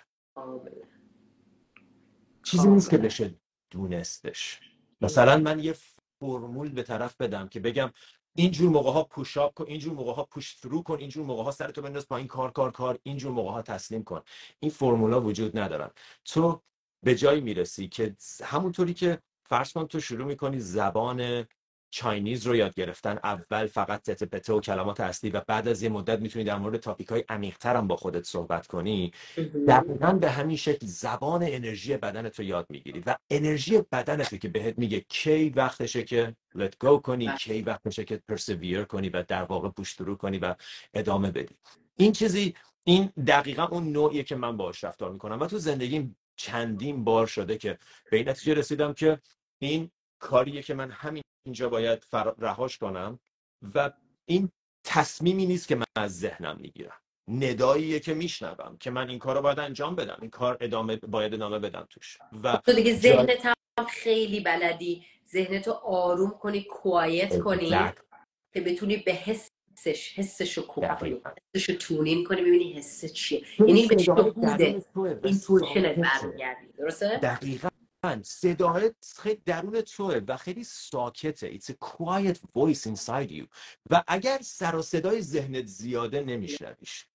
چیزی نیست که بشه دونستش. مثلا من یه فرمول به طرف بدم که بگم اینجور موقع ها پوشاپ کن اینجور موقع ها پوش فرو کن اینجور موقع ها سرتو بنداز پایین کار کار کار اینجور موقع ها تسلیم کن. این فرمولا وجود ندارن. تو به جایی می‌رسی که همونطوری که فرض کن تو شروع می‌کنی زبان چاینیز رو یاد گرفتن. اول فقط تته پته و کلمات اصلی و بعد از یه مدت می‌تونی در مورد تاپیک های عمیقتر هم با خودت صحبت کنی. دقیقا به همین شکل زبان انرژی بدنت رو یاد می‌گیری و انرژی بدنت که بهت میگه کی وقتشه که let go کنی بله. کی وقتشه که پرسویر کنی و در واقع پوش کنی و ادامه بدی. این چیزی این دقیقا اون نوعیه که من باش رفتار می‌کنم و تو زندگیم چندین بار شده که به این نتیجه رسیدم که این کاریه که من همین اینجا باید رهاش کنم و این تصمیمی نیست که من از ذهنم می‌گیرم. نداییه که میشنوم که من این کار رو باید انجام بدم. این کار ادامه باید ادامه بدم توش. و تو دیگه ذهنت هم خیلی بلدی. ذهنتو آروم کنی کوایت کنی که بتونی به حسش حسش رو کنی. حسش رو تونین کنی ببینی حس چیه. یعنی به شهودت این توشنت برمیگردی. درسته؟ دقیقا. صدای خیلی درون توه و خیلی ساکته. It's a quiet voice inside you. و اگر سر و صدای ذهنت زیاده نمیشنویش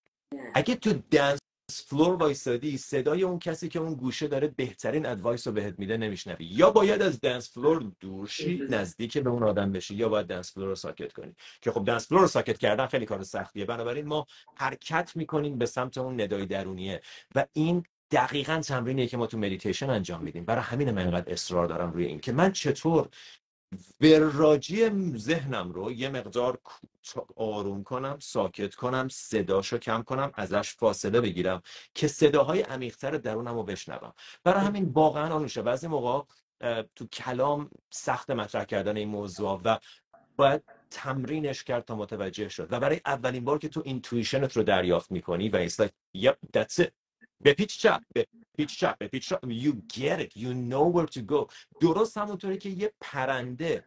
اگه تو dance floor وایسادی صدای اون کسی که اون گوشه داره بهترین advice رو بهت میده نمیشنوی. یا باید از dance floor دور شی نزدیک به اون آدم بشی یا باید dance floor رو ساکت کنی. که خب dance floor رو ساکت کردن خیلی کار سختیه. بنابراین ما حرکت می‌کنیم به سمت اون ندای درونیه. و این دقیقا تمرینیه که ما تو مدیتیشن انجام میدیم. برای همین من اینقدر اصرار دارم روی این که من چطور وراجی ذهنم رو یه مقدار آروم کنم ساکت کنم صداشو کم کنم ازش فاصله بگیرم که صداهای عمیقتر درونم رو بشنوم. برای همین واقعا آنوشه بعضی موقع تو کلام سخت مطرح کردن این موضوع و باید تمرینش کرد تا متوجه شد. و برای اولین بار که تو اینتویشنت رو دریافت می‌کنی و ایست like yep that's به پیچ چپ به پیچ چپ به پیچ چپ. You get it. You know where to go. درست همونطوری که یه پرنده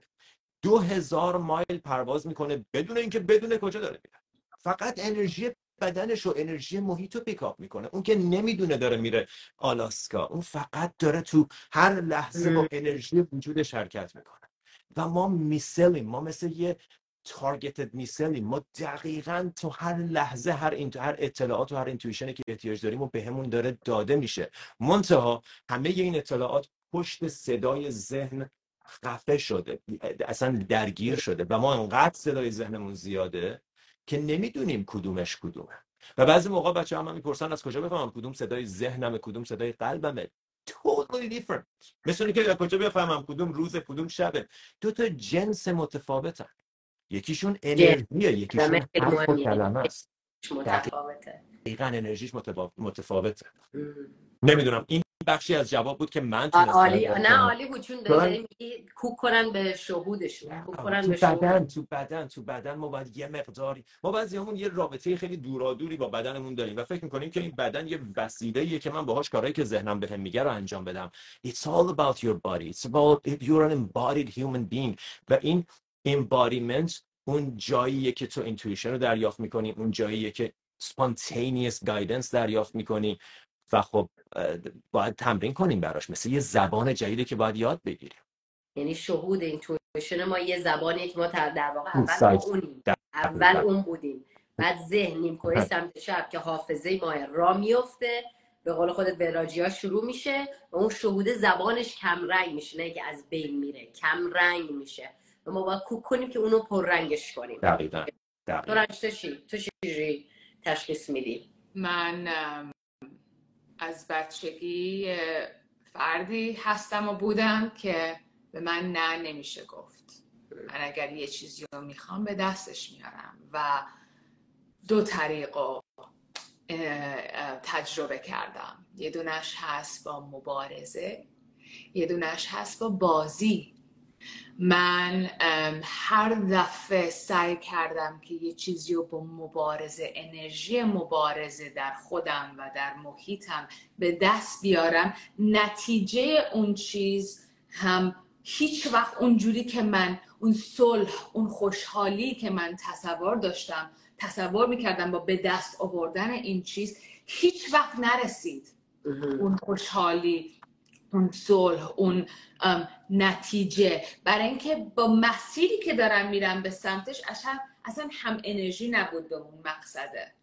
دو هزار مایل پرواز می‌کنه بدون اینکه بدونه کجا داره میره. فقط انرژی بدنش و انرژی محیط رو pick up می‌کنه. اون که نمی‌دونه داره میره آلاسکا. اون فقط داره تو هر لحظه با انرژی وجودش حرکت می‌کنه. و ما missile یم. ما مثل یه targeted missile ی ما دقیقا تو هر لحظه هر این هر اطلاعات و هر intuition ی که احتیاج داریم و بهمون داره داده میشه. منتها همه این اطلاعات پشت صدای ذهن خفه شده. اصلا درگیر شده و ما انقدر صدای ذهنمون زیاده که نمی‌دونیم کدومش کدومه. و بعضی موقع بچه هم, می‌پرسن از کجا بفهمم کدوم صدای ذهنمه کدوم صدای قلبمه؟ Totally different. مثل از کجا بفهمم کدوم روز کدوم شبه؟ دو تا جنس متفاوتن. یکیشون انرژیه یکیشون حرف و. کلمه است. متفاوته. دقیقا انرژیش متفاوت- متفاوته. نمی‌دونم. این بخشی از جواب بود که من عالی. نه. عالی بود چون تو- داری میگی کوک کنن به شهودشون. کوک کنن تو به شهود. بدن تو بدن تو بدن ما باید یه مقداری ما بعضیامون یه رابطه خیلی دورادوری با بدنمون داریم و فکر می‌کنیم که این بدن یه وسیله که من باهاش کارهایی که ذهنم بهم میگه رو انجام بدم. It's all about your body. It's about you're an embodied human being. و این embodiment اون جاییه که تو intuition رو دریافت می‌کنی اون جاییه که spontaneous guidance دریافت می‌کنی و خب باید تمرین کنیم براش مثل یه زبان جدیده که باید یاد بگیریم. یعنی شهود intuition ما یه زبانیه که ما در واقع اول اونیم. اول. اون بودیم. بعد ذهن نیم کره سمت چپ که حافظه ما راه میفته به قول خودت وراجی ها شروع میشه و اون شهوده زبانش کم رنگ میشه نه که از بین میره کم رنگ میشه. ما باید کوک کنیم که اونو پر رنگش کنیم دقیقا تو دقیقا رنج تو چی؟ تو چی تشخیص میدی؟ من از بچگی فردی هستم و بودم که به من نه نمیشه گفت من اگر یه چیزی رو می‌خوام به دستش میارم و دو طریق رو تجربه کردم یه دونش هست با مبارزه یه دونش هست با بازی من هر دفعه سعی کردم که یه چیزی رو با مبارزه انرژی مبارزه در خودم و در محیطم به دست بیارم. نتیجه اون چیز هم هیچ وقت اونجوری که من اون صلح اون خوشحالی که من تصور داشتم تصور می‌کردم با به دست آوردن این چیز هیچ وقت نرسید. اون خوشحالی اون صلح اون نتیجه. برای اینکه با مسیری که دارم میرم به سمتش اصلا اصلا هم انرژی نبود به اون مقصده.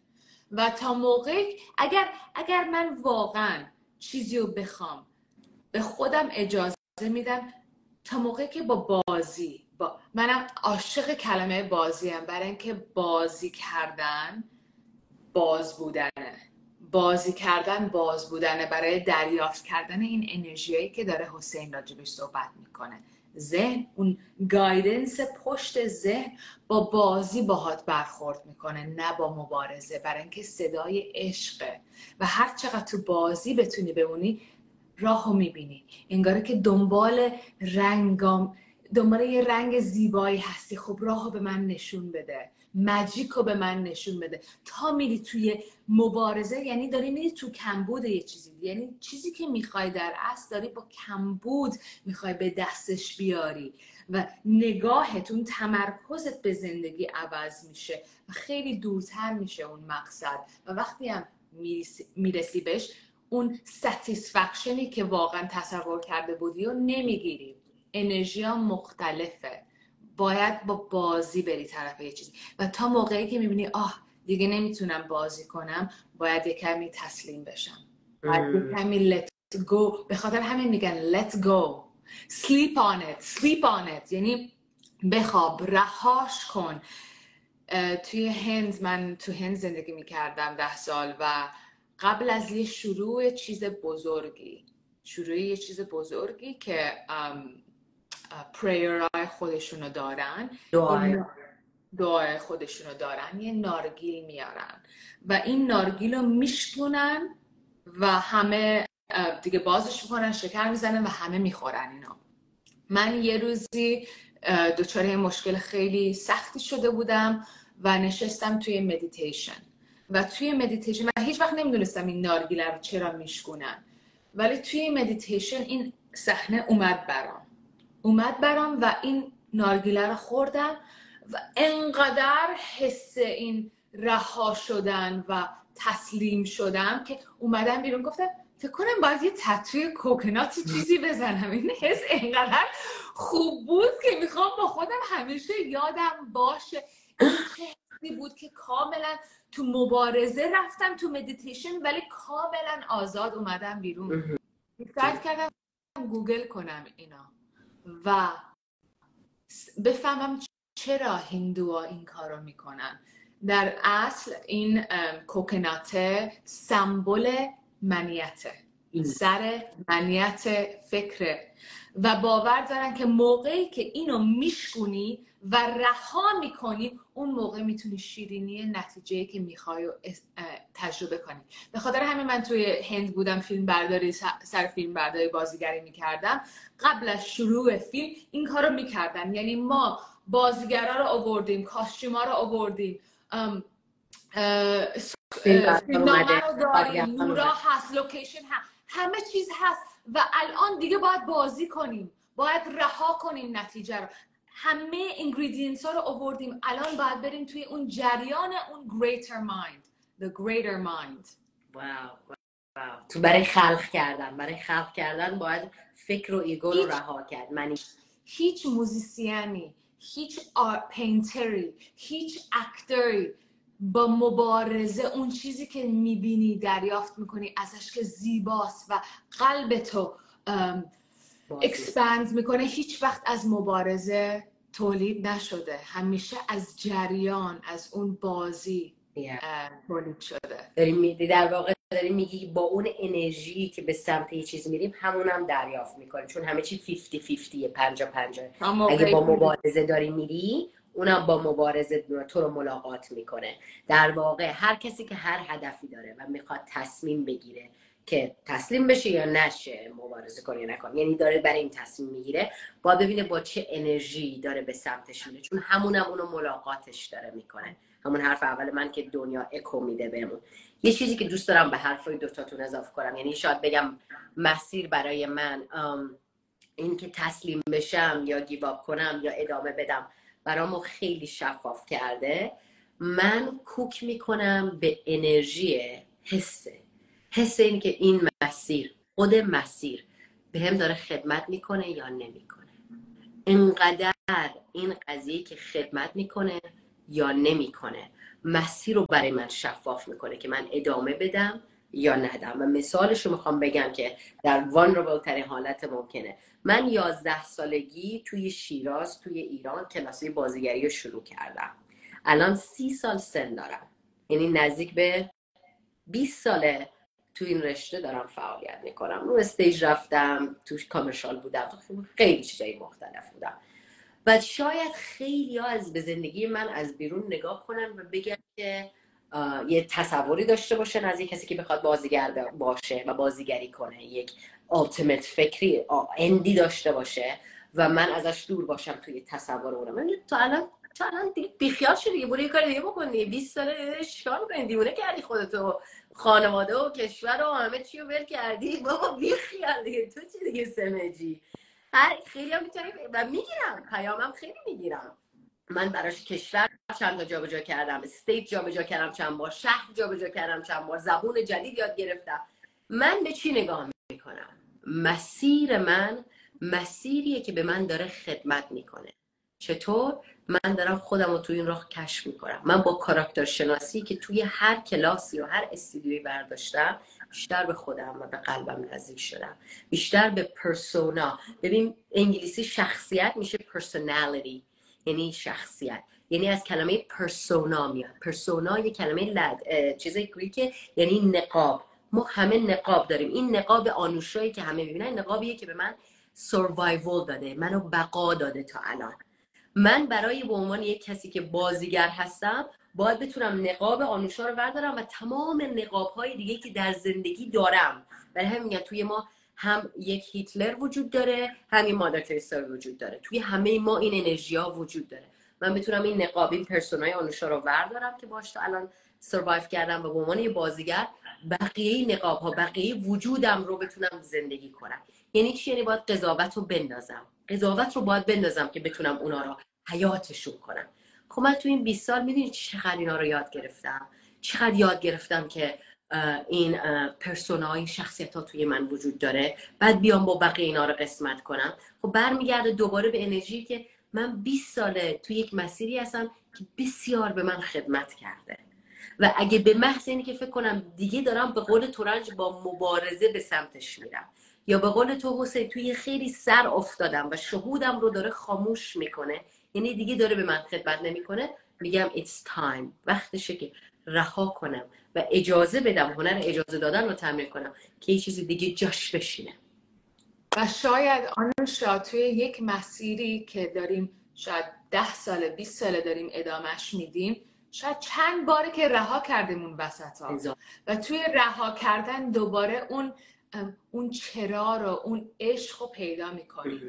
و تا موقعی اگر اگر من واقعا چیزی رو بخوام به خودم اجازه میدم تا موقعی که با بازی با منم عاشق کلمه بازی هم برای اینکه بازی کردن باز بودنه. بازی کردن باز بودنه برای دریافت کردن این انرژیایی که داره حسین راجبش صحبت می‌کنه. ذهن اون گایدنس پشت ذهن با بازی باهات برخورد می‌کنه نه با مبارزه برای اینکه صدای عشقه و هر چقدر تو بازی بتونی بمونی راهو می‌بینی. انگاره که دنبال رنگام دنبال یه رنگ زیبایی هستی. خب راهو به من نشون بده. مجیک رو به من نشون بده. تا میری توی مبارزه یعنی داری میری تو کمبود یه چیزی. یعنی چیزی که می‌خوای در اصل داری با کمبود می‌خوای به دستش بیاری و نگاهت اون تمرکزت به زندگی عوض میشه و خیلی دورتر میشه اون مقصد. و وقتی هم می‌رسی, بهش اون ستیسفکشنی که واقعا تصور کرده بودی رو نمی‌گیری. انرژی ها مختلفه. باید با بازی بری طرف یه چیزی. و تا موقعی که می‌بینی آه دیگه نمی‌تونم بازی کنم باید یه کمی تسلیم بشم. باید یه کمی let go. به خاطر همین میگن let go. Sleep on it. Sleep on it. یعنی بخواب. رهاش کن. توی هند من تو هند زندگی می‌کردم ده سال و قبل از یه شروع چیز بزرگی شروع یه چیز بزرگی که پریرهای خودشونو دارن. دعای خودشونو دارن. یه نارگیل میارن. و این نارگیل رو میشکنن و همه دیگه بازش می‌کنن شکر می‌زنن و همه می‌خورن اینو من یه روزی دچار یه مشکل خیلی سختی شده بودم و نشستم توی مدیتیشن و توی مدیتیشن من هیچ وقت نمی‌دونستم این نارگیله رو چرا میشکنن ولی توی مدیتیشن این صحنه اومد برام. اومد برام و این نارگیله رو خوردم و انقدر حس این رها شدن و تسلیم شدم که اومدم بیرون گفتم فکر کنم باید یه تتوی coconut ی چیزی بزنم. این حس انقدر خوب بود که می‌خوام با خودم همیشه یادم باشه. این بود که کاملا تو مبارزه رفتم تو مدیتیشن ولی کاملا آزاد اومدم بیرون. سعی کردم گوگل کنم اینا. و بفهمم چرا هندوها این کارو می‌کنن. در اصل این کوکناته سمبل منیته. سر منیت فکره. و باور دارن که موقعی که اینو میشکونی و رها می‌کنی اون موقع می‌تونی شیرینی نتیجه که می‌خوای تجربه کنی. به خاطر همین من توی هند بودم فیلم برداری سر فیلم برداری بازیگری می‌کردم. قبل از شروع فیلم این کارو می‌کردم. یعنی ما بازیگرا رو آوردیم کاستیوما رو آوردیم. فیلمنامه رو داریم. نورا هست لوکیشن هست. همه چیز هست. و الان دیگه باید بازی کنیم. باید رها کنیم نتیجه رو. همه انگریدینس ها رو آوردیم. الان باید بریم توی اون جریان اون greater mind. The greater mind. wow تو برای خلق کردن. برای خلق کردن باید فکر و ego رو رها کرد. منی هیچ musician ی هیچ painter ی هیچ actor ی با مبارزه اون چیزی که می‌بینی دریافت می‌کنی ازش که زیباست و قلبتو expand می‌کنه هیچ وقت از مبارزه تولید نشده. همیشه از جریان از اون بازی تولید شده. داریم میدی در واقع داریم میگی با اون انرژی که به سمت یه چیز میریم همون هم دریافت می‌کنیم. چون همه چی 50 50 50 50 اگه با مبارزه داری میری اونم با مبارزه تو رو ملاقات می‌کنه. در واقع هر کسی که هر هدفی داره و می‌خواد تصمیم بگیره که تسلیم بشه یا نشه مبارزه کنه یا نکنه. یعنی داره برای این تصمیم می‌گیره. با ببینه با چه انرژی داره به سمتش میره. چون همونم اونو ملاقاتش داره می‌کنه. همون حرف اول من که دنیا اکو میده بهمون. یه چیزی که دوست دارم به حرفای دوتاتون اضافه کنم. یعنی شاید بگم مسیر برای من این که تسلیم بشم یا گیواب کنم یا ادامه بدم برامو خیلی شفاف کرده. من کوک می‌کنم به انرژی حسه حس این که این مسیر خود مسیر به هم داره خدمت می‌کنه یا نمی‌کنه. انقدر این قضیه که خدمت می‌کنه یا نمی‌کنه مسیر رو برای من شفاف می‌کنه که من ادامه بدم یا ندم. و مثالش رو می‌خوام بگم که در وانربل ترین حالت ممکنه. من یازده سالگی توی شیراز توی ایران کلاسی بازیگری رو شروع کردم. الان سی سال سن دارم. یعنی نزدیک به 20 ساله تو این رشته دارم فعالیت می‌کنم. رو استیج رفتم تو کامرشال بودم. تو خیلی چیزای مختلف بودم. و شاید خیلی ها از به زندگی من از بیرون نگاه کنن و بگن که یه تصوری داشته باشن از یک کسی که بخواد بازیگر باشه و بازیگری کنه. یک ultimate فکری اندی داشته باشه و من ازش دور باشم توی تصور اونم. من تا الان تا الان بیخیال شدی دیگه برو یه کار دیگه بکن دیگه 20 ساله چیکار می‌کنی؟ دیوونه کردی خودتو. خانواده و کشور و همه چی رو ول کردی. بابا بیخیال دیگه تو چی دیگه سمجی؟ هر خیلی هم می‌تونی و می‌گیرم. پیامم خیلی می‌گیرم. من براش کشور چند تا جابجا کردم. استیت جابجا کردم چند بار. شهر جابجا کردم چند بار. زبون جدید یاد گرفتم. من به چی نگاه می‌کنم؟ مسیر من مسیریه که به من داره خدمت می‌کنه. چطور؟ من دارم خودم رو توی این راه کشف می‌کنم. من با کاراکتر شناسی که توی هر کلاسی و هر استودیوی برداشتم بیشتر به خودم و به قلبم نزدیک شدم. بیشتر به persona. ببین انگلیسی شخصیت میشه personality یعنی شخصیت. یعنی از کلمه persona میاد. persona یه کلمه لد چیز Greek ه یعنی نقاب. ما همه نقاب داریم. این نقاب آنوشایی که همه می‌بینن نقابیه که به من survival داده منو بقا داده تا الان. من برای به عنوان یک کسی که بازیگر هستم باید بتونم نقاب آنوشا رو بردارم و تمام نقاب های دیگه که در زندگی دارم. برای همین میگن توی ما هم یک هیتلر وجود داره همین مادر تریسا وجود داره. توی همه ما این انرژی ها وجود داره. من بتونم این نقاب این پرسونای آنوشا رو بردارم که باش الان سروایو کردم و به عنوان یه بازیگر بقیه نقاب ها بقیه وجودم رو بتونم زندگی کنم. یعنی چی؟ یعنی باید قضاوت رو بندازم. قضاوت رو باید بندازم که بتونم اونا رو حیاتشون کنم. خب من تو این 20 سال می‌دونی چقدر اینا رو یاد گرفتم؟ چقدر یاد گرفتم که این پرسونا این شخصیت ها توی من وجود داره. بعد بیام با بقیه اینا رو قسمت کنم. خب برمیگرده دوباره به انرژی که من 20 ساله توی یک مسیری هستم که بسیار به من خدمت کرده. و اگه به محض اینی که فکر کنم دیگه دارم به قول تورنج با مبارزه به سمتش میرم. یا به قول تو حسین توی خیلی سر افتادم و شهودم رو داره خاموش می‌کنه. یعنی دیگه داره به من خدمت نمی‌کنه. میگم it's time. وقتشه که رها کنم و اجازه بدم هنر اجازه دادن رو تمرین کنم که یه چیز دیگه جاش بشینه. و شاید آنوشا توی یک مسیری که داریم شاید ده ساله 20 ساله داریم ادامش میدیم شاید چند باره که رها کردیم اون وسط ها. و توی رها کردن دوباره اون اون چرا رو اون عشق رو پیدا می‌کنیم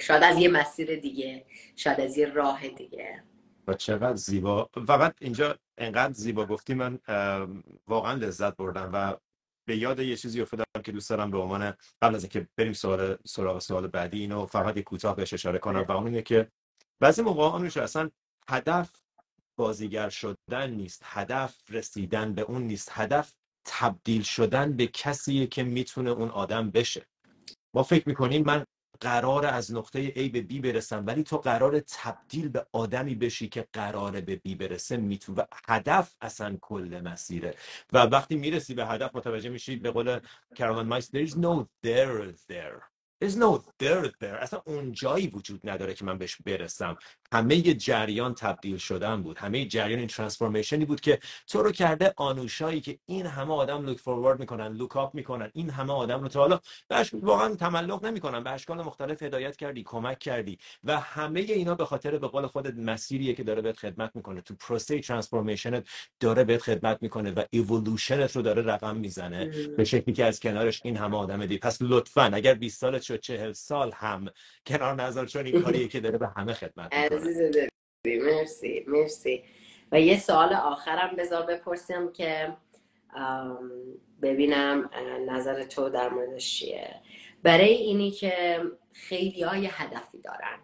شاید از یه مسیر دیگه شاید از یه راه دیگه. و چقدر زیبا. فقط اینجا انقدر زیبا گفتی من واقعا لذت بردم و به یاد یه چیزی افتادم که دوست دارم به عنوان قبل از اینکه بریم سوال سراغ سوال بعدی اینو فقط یه کوتاه بهش اشاره کنم. و اون اینه که بعضی موقع آنوش اصلا هدف بازیگر شدن نیست هدف رسیدن به اون نیست هدف تبدیل شدن به کسیه که می‌تونه اون آدم بشه. ما فکر می‌کنیم من قرار از نقطه A به B برسم ولی تو قرار تبدیل به آدمی بشی که قراره به B برسه می‌تونه و هدف اصلا کل مسیره. و وقتی می‌رسی به هدف متوجه میشی به قول کرولن مایس there is no there there. There's no there there. اصلا اون جایی وجود نداره که من بهش برسم. همه یه جریان تبدیل شدن بود. همه یه جریان این ترانسفورمیشنی بود که تو رو کرده آنوشایی که این همه آدم لوک فوروارد می‌کنن لوک آپ می‌کنن. این همه آدم رو تا حالا بهش واقعا تملق نمی‌کنن. به اشکال مختلف هدایت کردی کمک کردی و همه اینا به خاطر به قول خودت مسیریه که داره بهت خدمت می‌کنه. تو پروسه transformation ت داره بهت خدمت می‌کنه و ایولوشنت رو داره رقم می‌زنه. به شکلی که از کنارش این همه آدم دی پس لطفا اگر 20 سالت شد 40 سال هم کنار نذار چون این کاریه که داره به همه خدمت می‌کنه. عزیز دلی مرسی مرسی. و یه سوال آخرم بذار بپرسیم که ببینم نظر تو در موردش چیه. برای اینی که خیلی های هدفی دارن.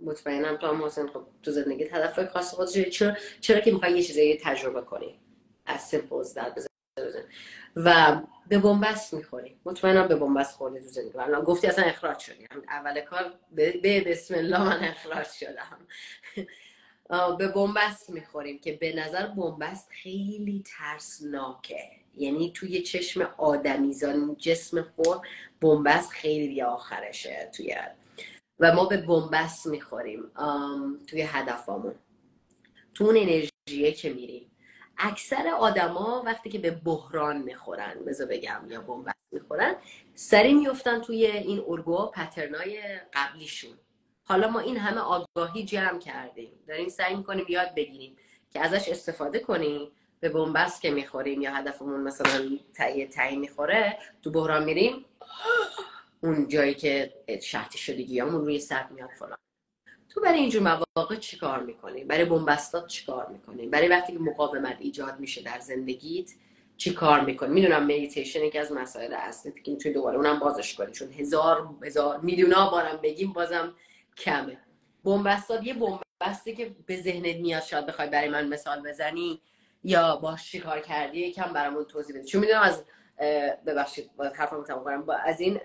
مطمئنم تو هم حسین خب تو زندگیت هدف خاص خودش چرا چرا که می‌خوای یه چیزایی تجربه کنی؟ از بزن- بزن. و به بنبست می‌خوری مطمئنم به بنبست خوردی تو زندگی. الان گفتی اصلا اخراج شدی. اول کار به بسم الله من اخراج شدم. به بنبست می‌خوریم که به نظر بنبست خیلی ترسناکه. یعنی توی چشم آدمیزان جسم خور بنبست خیلی آخرشه توی. و ما به بنبست می‌خوریم توی هدفامون. تو اون انرژیه که میریم. اکثر آدما وقتی که به بحران می‌خورن بذار بگم یا بنبست می‌خورن سری میفتن توی این ارگوها پترنای قبلیشون. حالا ما این همه آگاهی جمع کردیم. داریم سعی می‌کنیم یاد بگیریم که ازش استفاده کنیم به بنبست که می‌خوریم یا هدفمون مثلا تهیه تهیه می‌خوره تو بحران میریم اون جایی که شرطی شدگی همون روی سر میاد فلان. تو برای اینجور مواقع چیکار می‌کنی؟ برای بنبستات چیکار می‌کنی؟ برای وقتی که مقاومت ایجاد میشه در زندگیت چی کار می‌کنی؟ می‌دونم مدیتیشن یکی از مسائل اصلی که می‌تونی دوباره اونم بازش کنی چون هزار هزار میلیونا بارم بگیم بازم کمه. بنبستات یه بنبستی که به ذهنت میاد شاید بخوای برای من مثال بزنی یا باش چی کار کردی یکم برامون توضیح بده چون می‌دونم از ببخشید باید حرفمو تمام کنم. با- از این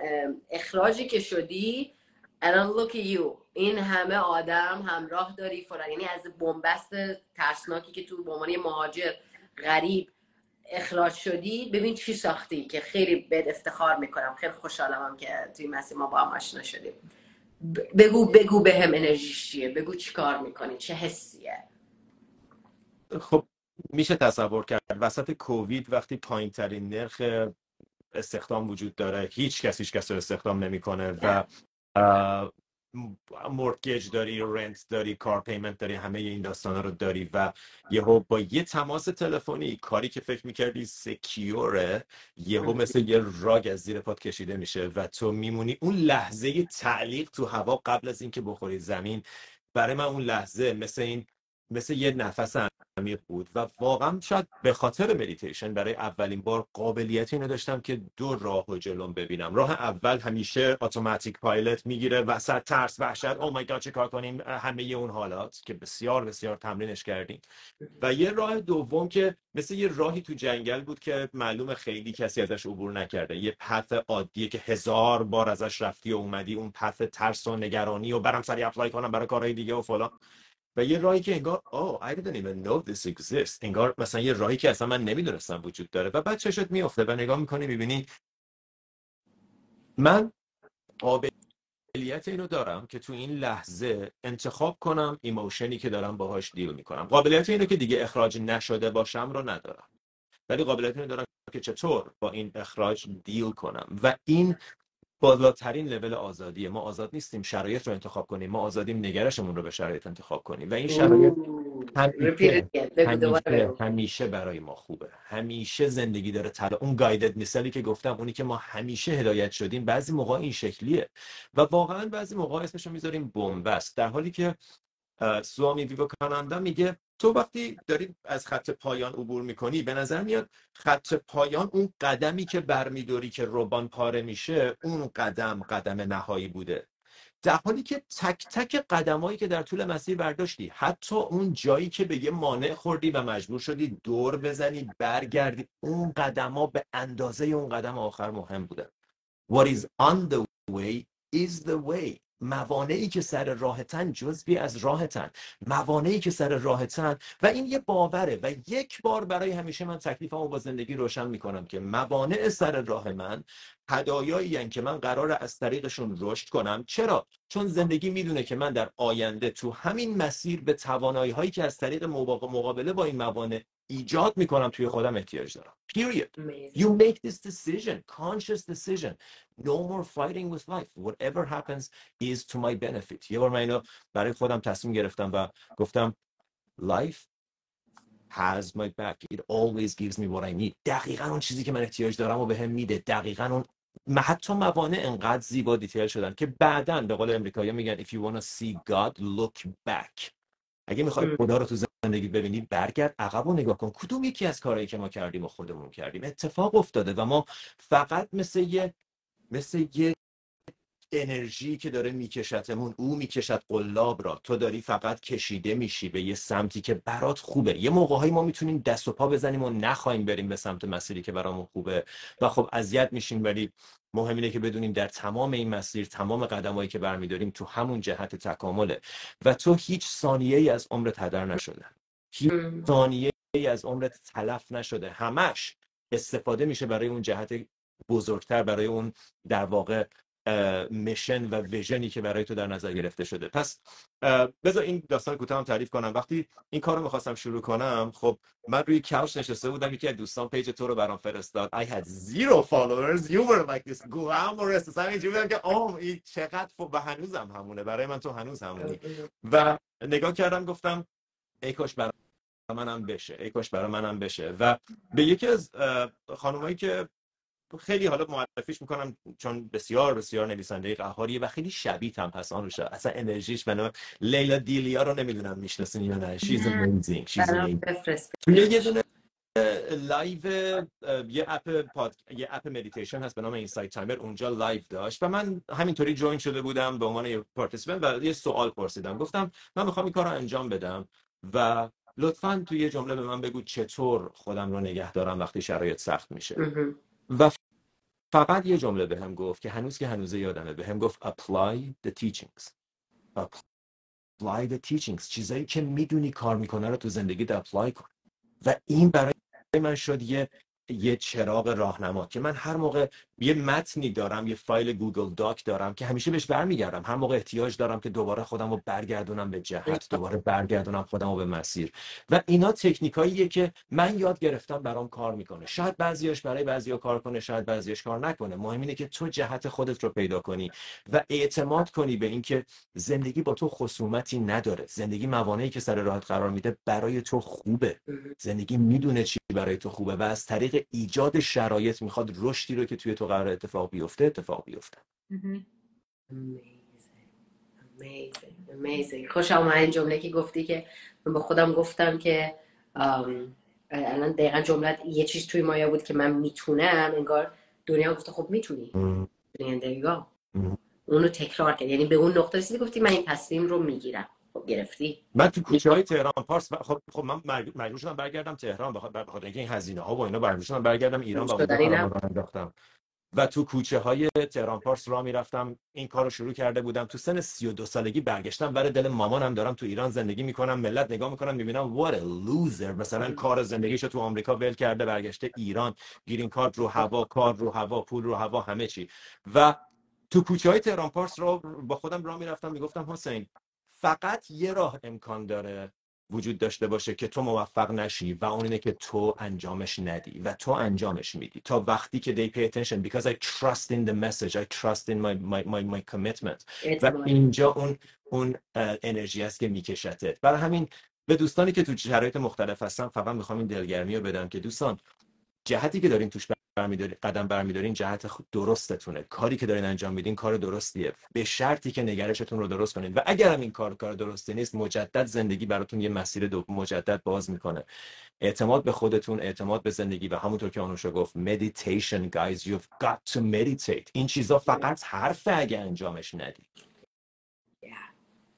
اخراجی که شدی الان look at you. این همه آدم همراه داری فلان. یعنی از بنبست ترسناکی که تو به عنوان مهاجر غریب اخراج شدی ببین چی ساختی که خیلی بهت افتخار می‌کنم. خیلی خوشحالم که توی مسیر ما با هم آشنا شدیم. بگو بگو به هم انرژیش چیه؟ بگو چی کار می‌کنی؟ چه حسیه؟ خب میشه تصور کرد وسط کووید وقتی پایین ترین نرخ استخدام وجود داره هیچ کس هیچ کس رو استخدام نمی‌کنه و مورگیج داری رنت داری کار پیمنت داری همه این داستانا رو داری و یهو با یه تماس تلفنی کاری که فکر می‌کردی سکیوره یهو مثل یه راگ از زیر پات کشیده میشه و تو میمونی اون لحظه تعلیق تو هوا قبل از اینکه بخوری زمین. برای من اون لحظه مثل این مثل یه نفس عمیق بود و واقعا شاید به خاطر مدیتیشن برای اولین بار قابلیت اینو داشتم که دو راهو جلوم ببینم. راه اول همیشه automatic pilot می‌گیره وسط ترس وحشت. oh my God چه کار کنیم؟ همه اون حالات که بسیار بسیار تمرینش کردیم. و یه راه دوم که مثل یه راهی تو جنگل بود که معلوم خیلی کسی ازش عبور نکرده. یه path عادیه که هزار بار ازش رفتی و اومدی اون path ترس و نگرانی و برم سری apply کنم برای کارهای دیگه و فلان. و یه راهی که انگار oh I didn't even know this exists. انگار مثلا یه راهی که اصلا من نمی‌دونستم وجود داره. و بعد چشت میفته و نگاه می‌کنی می‌بینی من قابلیت اینو دارم که تو این لحظه انتخاب کنم ایموشنی که دارم باهاش دیل می‌کنم. قابلیت اینو که دیگه اخراج نشده باشم رو ندارم. ولی قابلیت اینو دارم که چطور با این اخراج دیل کنم. و این بالاترین لول آزادیه. ما آزاد نیستیم شرایط رو انتخاب کنیم ما آزادیم نگرشمون رو به شرایط انتخاب کنیم. و این شرایط همیشه, همیشه, همیشه برای ما خوبه. همیشه زندگی داره طلا اون گایدد مثالی که گفتم اونی که ما همیشه هدایت شدیم بعضی موقع این شکلیه. و واقعا بعضی موقع اسمشو می‌ذاریم بنبست. در حالی که سوامی ویوکاناندا میگه تو وقتی داری از خط پایان عبور می‌کنی به نظر میاد خط پایان اون قدمی که برمیداری که روبان پاره میشه اون قدم قدم نهایی بوده. در حالی که تک تک قدمایی که در طول مسیر برداشتی حتی اون جایی که به یه مانع خوردی و مجبور شدی دور بزنی برگردی اون قدما به اندازه اون قدم آخر مهم بوده. What is on the way is the way. موانعی که سر راهتن جزوی از راهتن موانعی که سر راهتن و این یه باوره. و یک بار برای همیشه من تکلیفمو با زندگی روشن می‌کنم که موانع سر راه من هدایایی که من قرار از طریقشون رشد کنم. چرا؟ چون زندگی می‌دونه که من در آینده تو همین مسیر به توانایی هایی که از طریق مقابله با این موانع ایجاد می‌کنم توی خودم احتیاج دارم period you make this decision conscious decision no more fighting with life whatever happens is to my benefit یه بار من اینو برای خودم تصمیم گرفتم و گفتم life has my back it always gives me what I need دقیقا اون چیزی که من احتیاج دارم و به هم میده دقیقا اون حتی موانع انقدر زیبا دیتیل شدن که بعدا به قول امریکایی میگن if you want to see God look back اگه می‌خوای خدا رو تو زندگی ببینی برگرد عقب و نگاه کن. کدوم یکی از کارهایی که ما کردیم و خودمون کردیم؟ اتفاق افتاده و ما فقط مثل یه مثل یه انرژی که داره میکشتمون او می‌کشد قلاب را. تو داری فقط کشیده میشی به یه سمتی که برات خوبه. یه موقعهایی ما می‌تونیم دست و پا بزنیم و نخواهیم بریم به سمت مسیری که برامون خوبه و خب اذیت میشیم ولی مهم اینه که بدونیم در تمام این مسیر تمام قدمایی که برمیداریم تو همون جهت تکامله و تو هیچ ثانیه ای از عمرت هدر نشده. هیچ ثانیه ای از عمرت تلف نشده. همش استفاده میشه برای اون جهت بزرگتر برای اون در واقع میشن و ویژنی که برای تو در نظر گرفته شده. پس بذار این داستان کوتاه هم تعریف کنم. وقتی این کار رو می‌خواستم شروع کنم خب من روی کوچ نشسته بودم یکی از دوستان پیج تو رو برام فرستاد. I had zero followers. You were like this glamorous. اصلا اینجوری بودم که اوه این چقدر و هنوزم همونه. برای من تو هنوز همونی. و نگاه کردم گفتم ای کاش برای منم بشه. ای کاش برای منم بشه. و به یکی از خانمایی که خیلی حالا معرفیش می‌کنم چون بسیار بسیار نویسنده قهاریه و خیلی شبیه هم هست آن روشه. اصلا انرژیش منو Lalah Delia رو نمی‌دونم می‌شناسین یا نه. she's amazing یه دونه live یه app پاد یه app meditation هست به نام Insight Timer اونجا live داشت و من همینطوری join شده بودم به عنوان یه participant و یه سوال پرسیدم. گفتم من می‌خوام این کار رو انجام بدم و لطفا توی یه جمله به من بگو چطور خودم رو نگه دارم وقتی شرایط سخت میشه. و فقط یه جمله بهم گفت که هنوز که هنوزه یادمه بهم گفت apply the teachings. apply the teachings چیزایی که می‌دونی کار می‌کنه رو تو زندگی apply کن. و این برای من شد یه یه چراغ راهنما که من هر موقع یه متنی دارم یه فایل Google Doc دارم که همیشه بهش برمیگردم. هر موقع احتیاج دارم که دوباره خودم رو برگردونم به جهت دوباره برگردونم خودم رو به مسیر. و اینا تکنیکاییه که من یاد گرفتم برام کار می‌کنه. شاید بعضیاش برای بعضیا کار کنه شاید بعضیاش کار نکنه. مهم اینه که تو جهت خودت رو پیدا کنی و اعتماد کنی به اینکه زندگی با تو خصومتی نداره. زندگی موانعی که سر راحت قرار میده برای تو خوبه. زندگی می‌دونه چی برای تو خوبه و از طریق ایجاد شرایط می‌خواد رشدی رو که توی تو قرار اتفاق بیفته اتفاق بیفته. خوش آمد این جمله که گفتی که من با خودم گفتم که الان دقیقا جملت یه چیز توی مایا بود که من می‌تونم انگار دنیا گفته خب می‌تونی. اونو تکرار کرد. یعنی به اون نقطه رسیدی گفتی من این تصمیم رو می‌گیرم. خب گرفتی؟ من تو کوچه های تهران پارس خب خب من مجبور شدم برگردم تهران بخاطر اینکه این هزینه ها و اینا مجبور شدم برگردم ایران و انداختم. و تو کوچه های تهران پارس را می‌رفتم این کار رو شروع کرده بودم. تو سن 32 سالگی برگشتم برای دل مامانم دارم تو ایران زندگی می‌کنم ملت نگاه می‌کنم می‌بینم what a loser. مثلا کار زندگیشو تو آمریکا ول کرده برگشته ایران گیرین کارت رو هوا کار رو هوا پول رو هوا همه چی. و تو کوچه های تهران پارس رو با خودم راه می‌رفتم می‌گفتم حسین فقط یه راه امکان داره وجود داشته باشه که تو موفق نشی و اون اینه که تو انجامش ندی و تو انجامش میدی. تا وقتی که they pay attention because I trust in the message I trust in my, my, my, my commitment. و اینجا اون اون انرژی است که میکشتت برای همین به دوستانی که تو شرایط مختلف هستن فقط می‌خوام این دلگرمی رو بدم که دوستان جهتی که دارین توش برمیداری قدم برمیدارین جهت درستتونه. کاری که دارین انجام میدین کار درستیه. به شرطی که نگرشتون رو درست کنین. و اگر هم این کار کار درستی نیست مجدد زندگی براتون یه مسیر دو مجدد باز می‌کنه. اعتماد به خودتون اعتماد به زندگی و همونطور که آنوشا گفت meditation guys you've got to meditate. این چیزا فقط حرفه اگه انجامش ندی.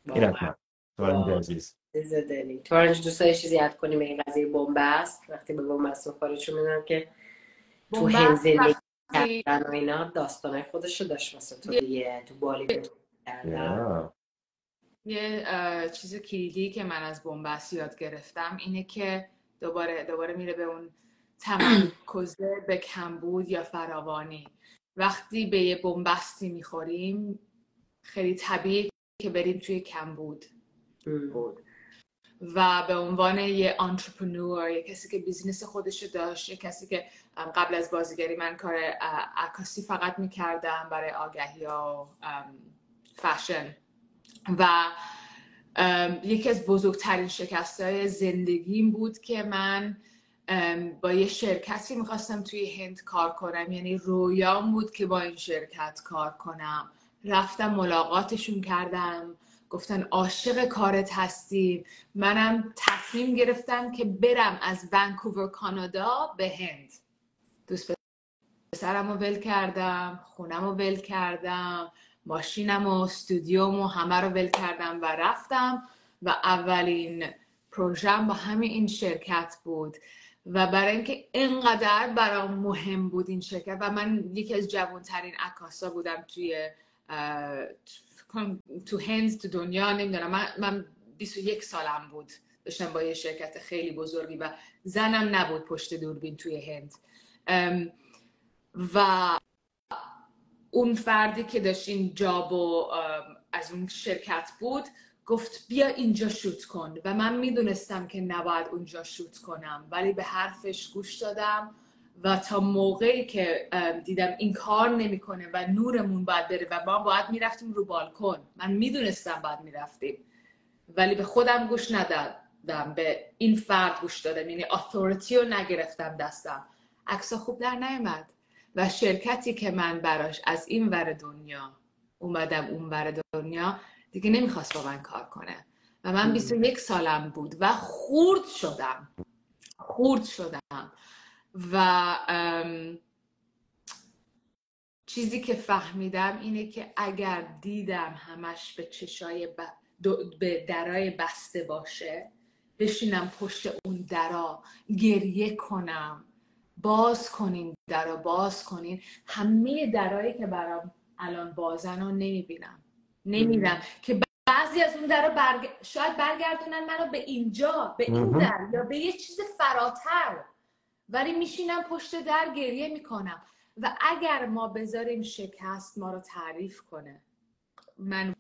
این حتما. تارنج واو. عزیز تورنج دوست داری چیزی اد کنیم این قضیه بنبست وقتی به بنبست می‌خوره چون می‌دونم که تو هند زندگی کردن و اینا داستانه خودش رو داشت واسه تو دیگه تو بالی بود کردن Yeah. یه چیز کلیدی که من از بنبست یاد گرفتم اینه که دوباره دوباره میره به اون تمرکز به کمبود یا فراوانی وقتی به یه بنبستی می‌خوریم خیلی طبیعی که بریم توی کمبود. بود و به عنوان یه entrepreneur یه کسی که business خودش داشت یه کسی که قبل از بازیگری من کار عکاسی فقط می‌کردم برای آگهی و فشن. و یکی از بزرگترین شکست های زندگیم بود که من با یه شرکتی می‌خواستم توی هند کار کنم. یعنی رویام بود که با این شرکت کار کنم. رفتم ملاقاتشون کردم. گفتن عاشق کارت هستیم. منم تصمیم گرفتم که برم از ونکوور کانادا به هند. دوست پسرم رو ول کردم خونم رو ول کردم ماشینم و استودیوم و همه رو ول کردم و رفتم و اولین پروژم با همین این شرکت بود و برای اینکه اینقدر برام مهم بود این شرکت و من یکی از جوانترین عکاسا بودم توی تو هند تو دنیا نمی‌دونم من, من 21 سالم بود داشتم با یه شرکت خیلی بزرگی و زنم نبود پشت دوربین توی هند. و اون فردی که داشت این جاب و از اون شرکت بود گفت بیا اینجا شوت کن و من می‌دونستم که نباید اونجا شوت کنم ولی به حرفش گوش دادم و تا موقعی که دیدم این کار نمی‌کنه و نورمون باید بره و ما باید می‌رفتیم رو بالکن. من می‌دونستم باید می‌رفتیم ولی به خودم گوش ندادم به این فرد گوش دادم یعنی اتوریتی رو نگرفتم دستم. عکس خوب در نیومد و شرکتی که من براش از این ور دنیا اومدم اون ور دنیا دیگه نمی‌خواست با من کار کنه. و من 21 سالم بود و خورد شدم. خورد شدم. و چیزی که فهمیدم اینه که اگر دیدم همش به چشای ب... به درای بسته باشه بشینم پشت اون درا گریه کنم. باز کنین درا باز کنین. همه درایی که برام الان بازن رو نمی‌بینم. نمیدم که بعضی از اون درا برگ... شاید برگردونن منو به اینجا به این. در یا به یه چیز فراتر. ولی میشینم پشت در گریه می‌کنم. و اگر ما بذاریم شکست ما رو تعریف کنه. من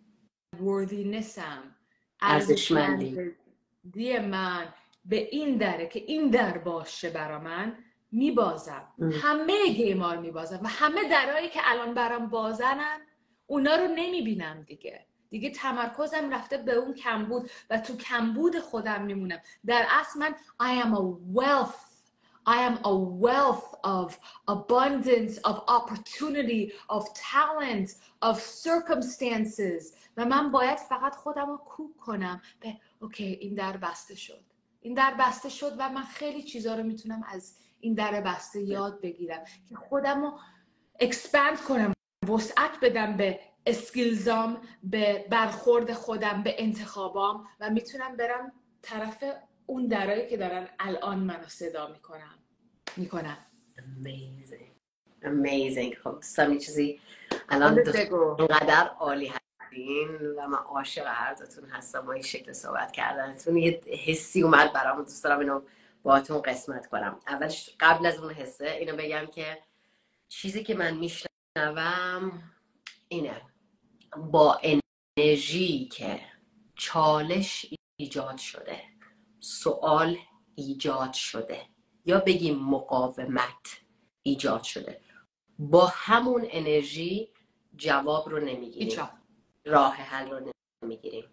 وردینسم ارزشمندی. ارزشمندی من به این دره که این در باشه برا من میبازم. همه گیمار میبازم و همه درایی که الان برام بازنن اونا رو نمی‌بینم دیگه. دیگه تمرکزم رفته به اون کمبود و تو کمبود خودم میمونم. در اصل من I am a wealth. I am a wealth of abundance, of opportunity, of talent, of circumstances. و من باید فقط خودم رو کوک کنم به okay این در بسته شد. این در بسته شد و من خیلی چیزا رو می‌تونم از این در بسته یاد بگیرم که خودم رو expand کنم وسعت بدم به skills ام به برخورد خودم به انتخابام و می‌تونم برم طرف اون درایی که دارن الان منو صدا می‌کنم می‌کنم amazing. Amazing. خب یه چیزی الان اینقدر عالی هستین و من عاشق هر دوتون هستم و این شکل صحبت کردنتون. یه حسی اومد برام دوست دارم اینو باهاتون قسمت کنم. اولش قبل از اون حسه اینو بگم که چیزی که من میشنوم اینه. با انرژی که چالش ایجاد شده سوال ایجاد شده یا بگیم مقاومت ایجاد شده با همون انرژی جواب رو نمی‌گیریم. راه حل رو نمی‌گیریم.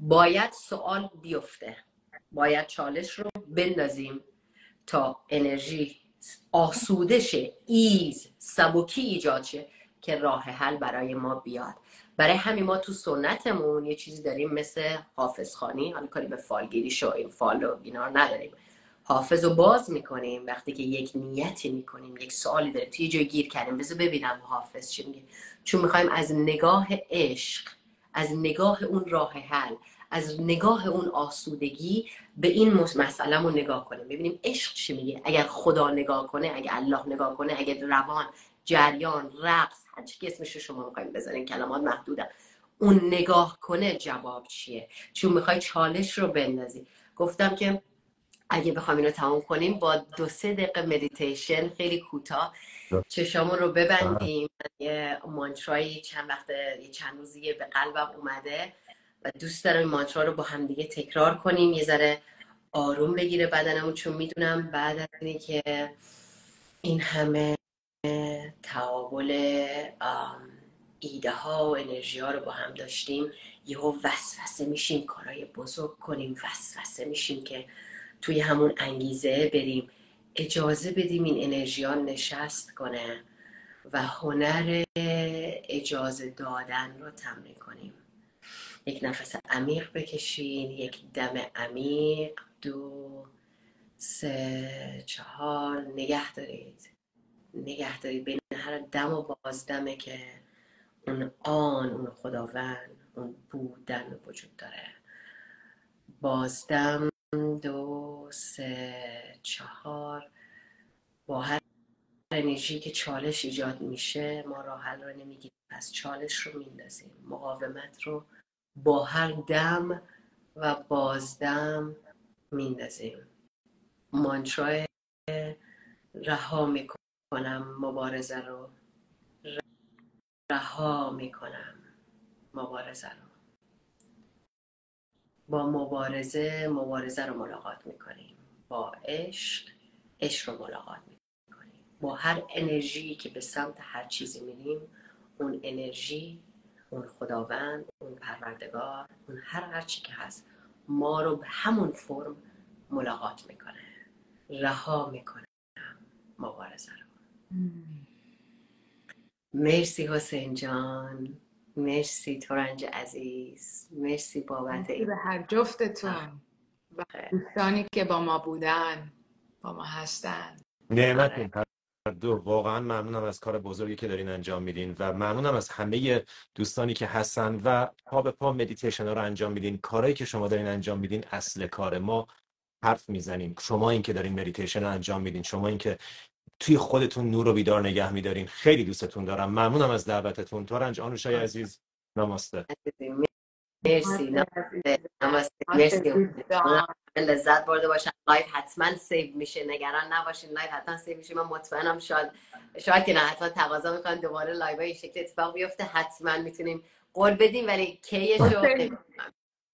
باید سوال بیفته. باید چالش رو بندازیم تا انرژی آسوده شه ایز سبکی ایجاد شه که راه حل برای ما بیاد. برای همین ما تو سنتمون یه چیزی داریم مثل حافظ خانی. حالا کاری به فالگیری شو این فال و اینا نداریم. حافظ رو باز می‌کنیم. وقتی که یک نیتی می‌کنیم یک سوالی داریم توی جای گیر کردیم. بذار ببینم حافظ چی میگه. چون می‌خوایم از نگاه عشق از نگاه اون راه حل از نگاه اون آسودگی به این مسئله رو نگاه کنیم. ببینیم عشق چی میگه. اگر خدا نگاه کنه اگر الله نگاه کنه اگر روان جریان رقص هر چی اسمش شما می‌خوایم بزنین کلمات محدودن اون نگاه کنه جواب چیه؟ چون می‌خوای چالش رو بندازی. گفتم که اگه بخوام اینو تموم کنیم با دو سه دقیقه مدیتیشن خیلی کوتاه چشامون رو ببندیم. یه مانترایی چند وقت چند روزیه به قلبم اومده. و دوست دارم این مانترا رو با همدیگه تکرار کنیم. یه ذره آروم بگیره بدنمون چون می‌دونم بعد از اینه که این همه تعابل ایده ها و انرژی ها رو با هم داشتیم یهو وسوسه میشیم کارهای بزرگ کنیم وسوسه میشیم که توی همون انگیزه بریم. اجازه بدیم این انرژی ها نشست کنه و هنر اجازه دادن رو تمرین کنیم. یک نفس عمیق بکشین یک دم عمیق. دو سه چهار. نگه دارید. نگه دارید. بین هر دم و بازدمه که اون آن اون خداوند اون بودن وجود داره. بازدم دو سه چهار. با هر انرژی که چالش ایجاد میشه ما راه حل رو نمی‌گیریم. پس چالش رو میندازیم. مقاومت رو با هر دم و بازدم میندازیم. مانترای رها می‌کنم مبارزه رو. رها می‌کنم مبارزه رو. با مبارزه مبارزه رو ملاقات می‌کنیم. با عشق عشق رو ملاقات می‌کنیم. با هر انرژی که به سمت هر چیزی میریم اون انرژی اون خداوند اون پروردگار اون هر هر چی که هست ما رو به همون فرم ملاقات می‌کنه. رها می‌کنه. مبارزه رو. مرسی حسین جان. مرسی تورنج عزیز. مرسی بابت به هر جفتتون. و دوستانی که با ما بودن با ما هستن. نعمتون دو واقعا ممنونم از کار بزرگی که دارین انجام میدین و ممنونم از همه دوستانی که هستن و پا به پا مدیتیشن ها رو انجام میدین. کارهایی که شما دارین انجام میدین اصل کار ما. حرف می‌زنیم. شما این که دارین مدیتیشن رو انجام میدین. شما این که توی خودتون نور و بیدار نگه میدارین. خیلی دوستتون دارم. ممنونم از دعوتتون. ترنج آنوشای عزیز. نماسته. مرسی. نماسته مرسی. لذت برده باشم لایف حتما سیو میشه. نگران نباشین. لایف حتما سیو میشه. من مطمئنم شاید شاید که نه حتما تقاضا می‌کنن. دوباره لایو این شکل اتفاق بیفته. حتما می‌تونیم قول بدیم ولی کیش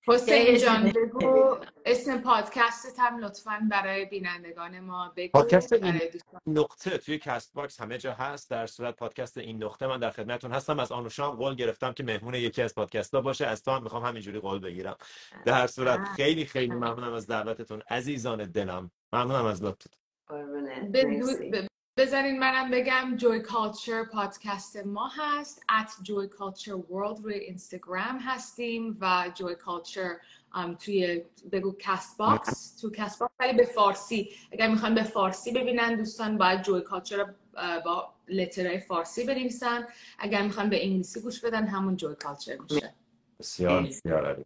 حسین جان بگو. اسم پادکست هم لطفا برای بینندگان ما بگو. پادکست این نقطه توی کست باکس همه جا هست. در صورت پادکست این نقطه من در خدمتتون هستم. از آنوشام قول گرفتم که مهمون یکی از پادکست ها باشه. از تو هم می‌خوام همینجوری قول بگیرم. در صورت خیلی خیلی ممنونم از دعوتتون. عزیزان دلم ممنونم از لطفتون بذارین منم بگم Joy Culture پادکست ما هست at Joy Culture World روی اینستاگرام هستیم و Joy Culture توی بگو Castbox تو Castbox ولی به فارسی. اگر می‌خوان به فارسی ببینن دوستان باید Joy Culture با letter های فارسی بنویسن. اگر می‌خوان به انگلیسی گوش بدن همون Joy Culture میشه. بسیار بسیار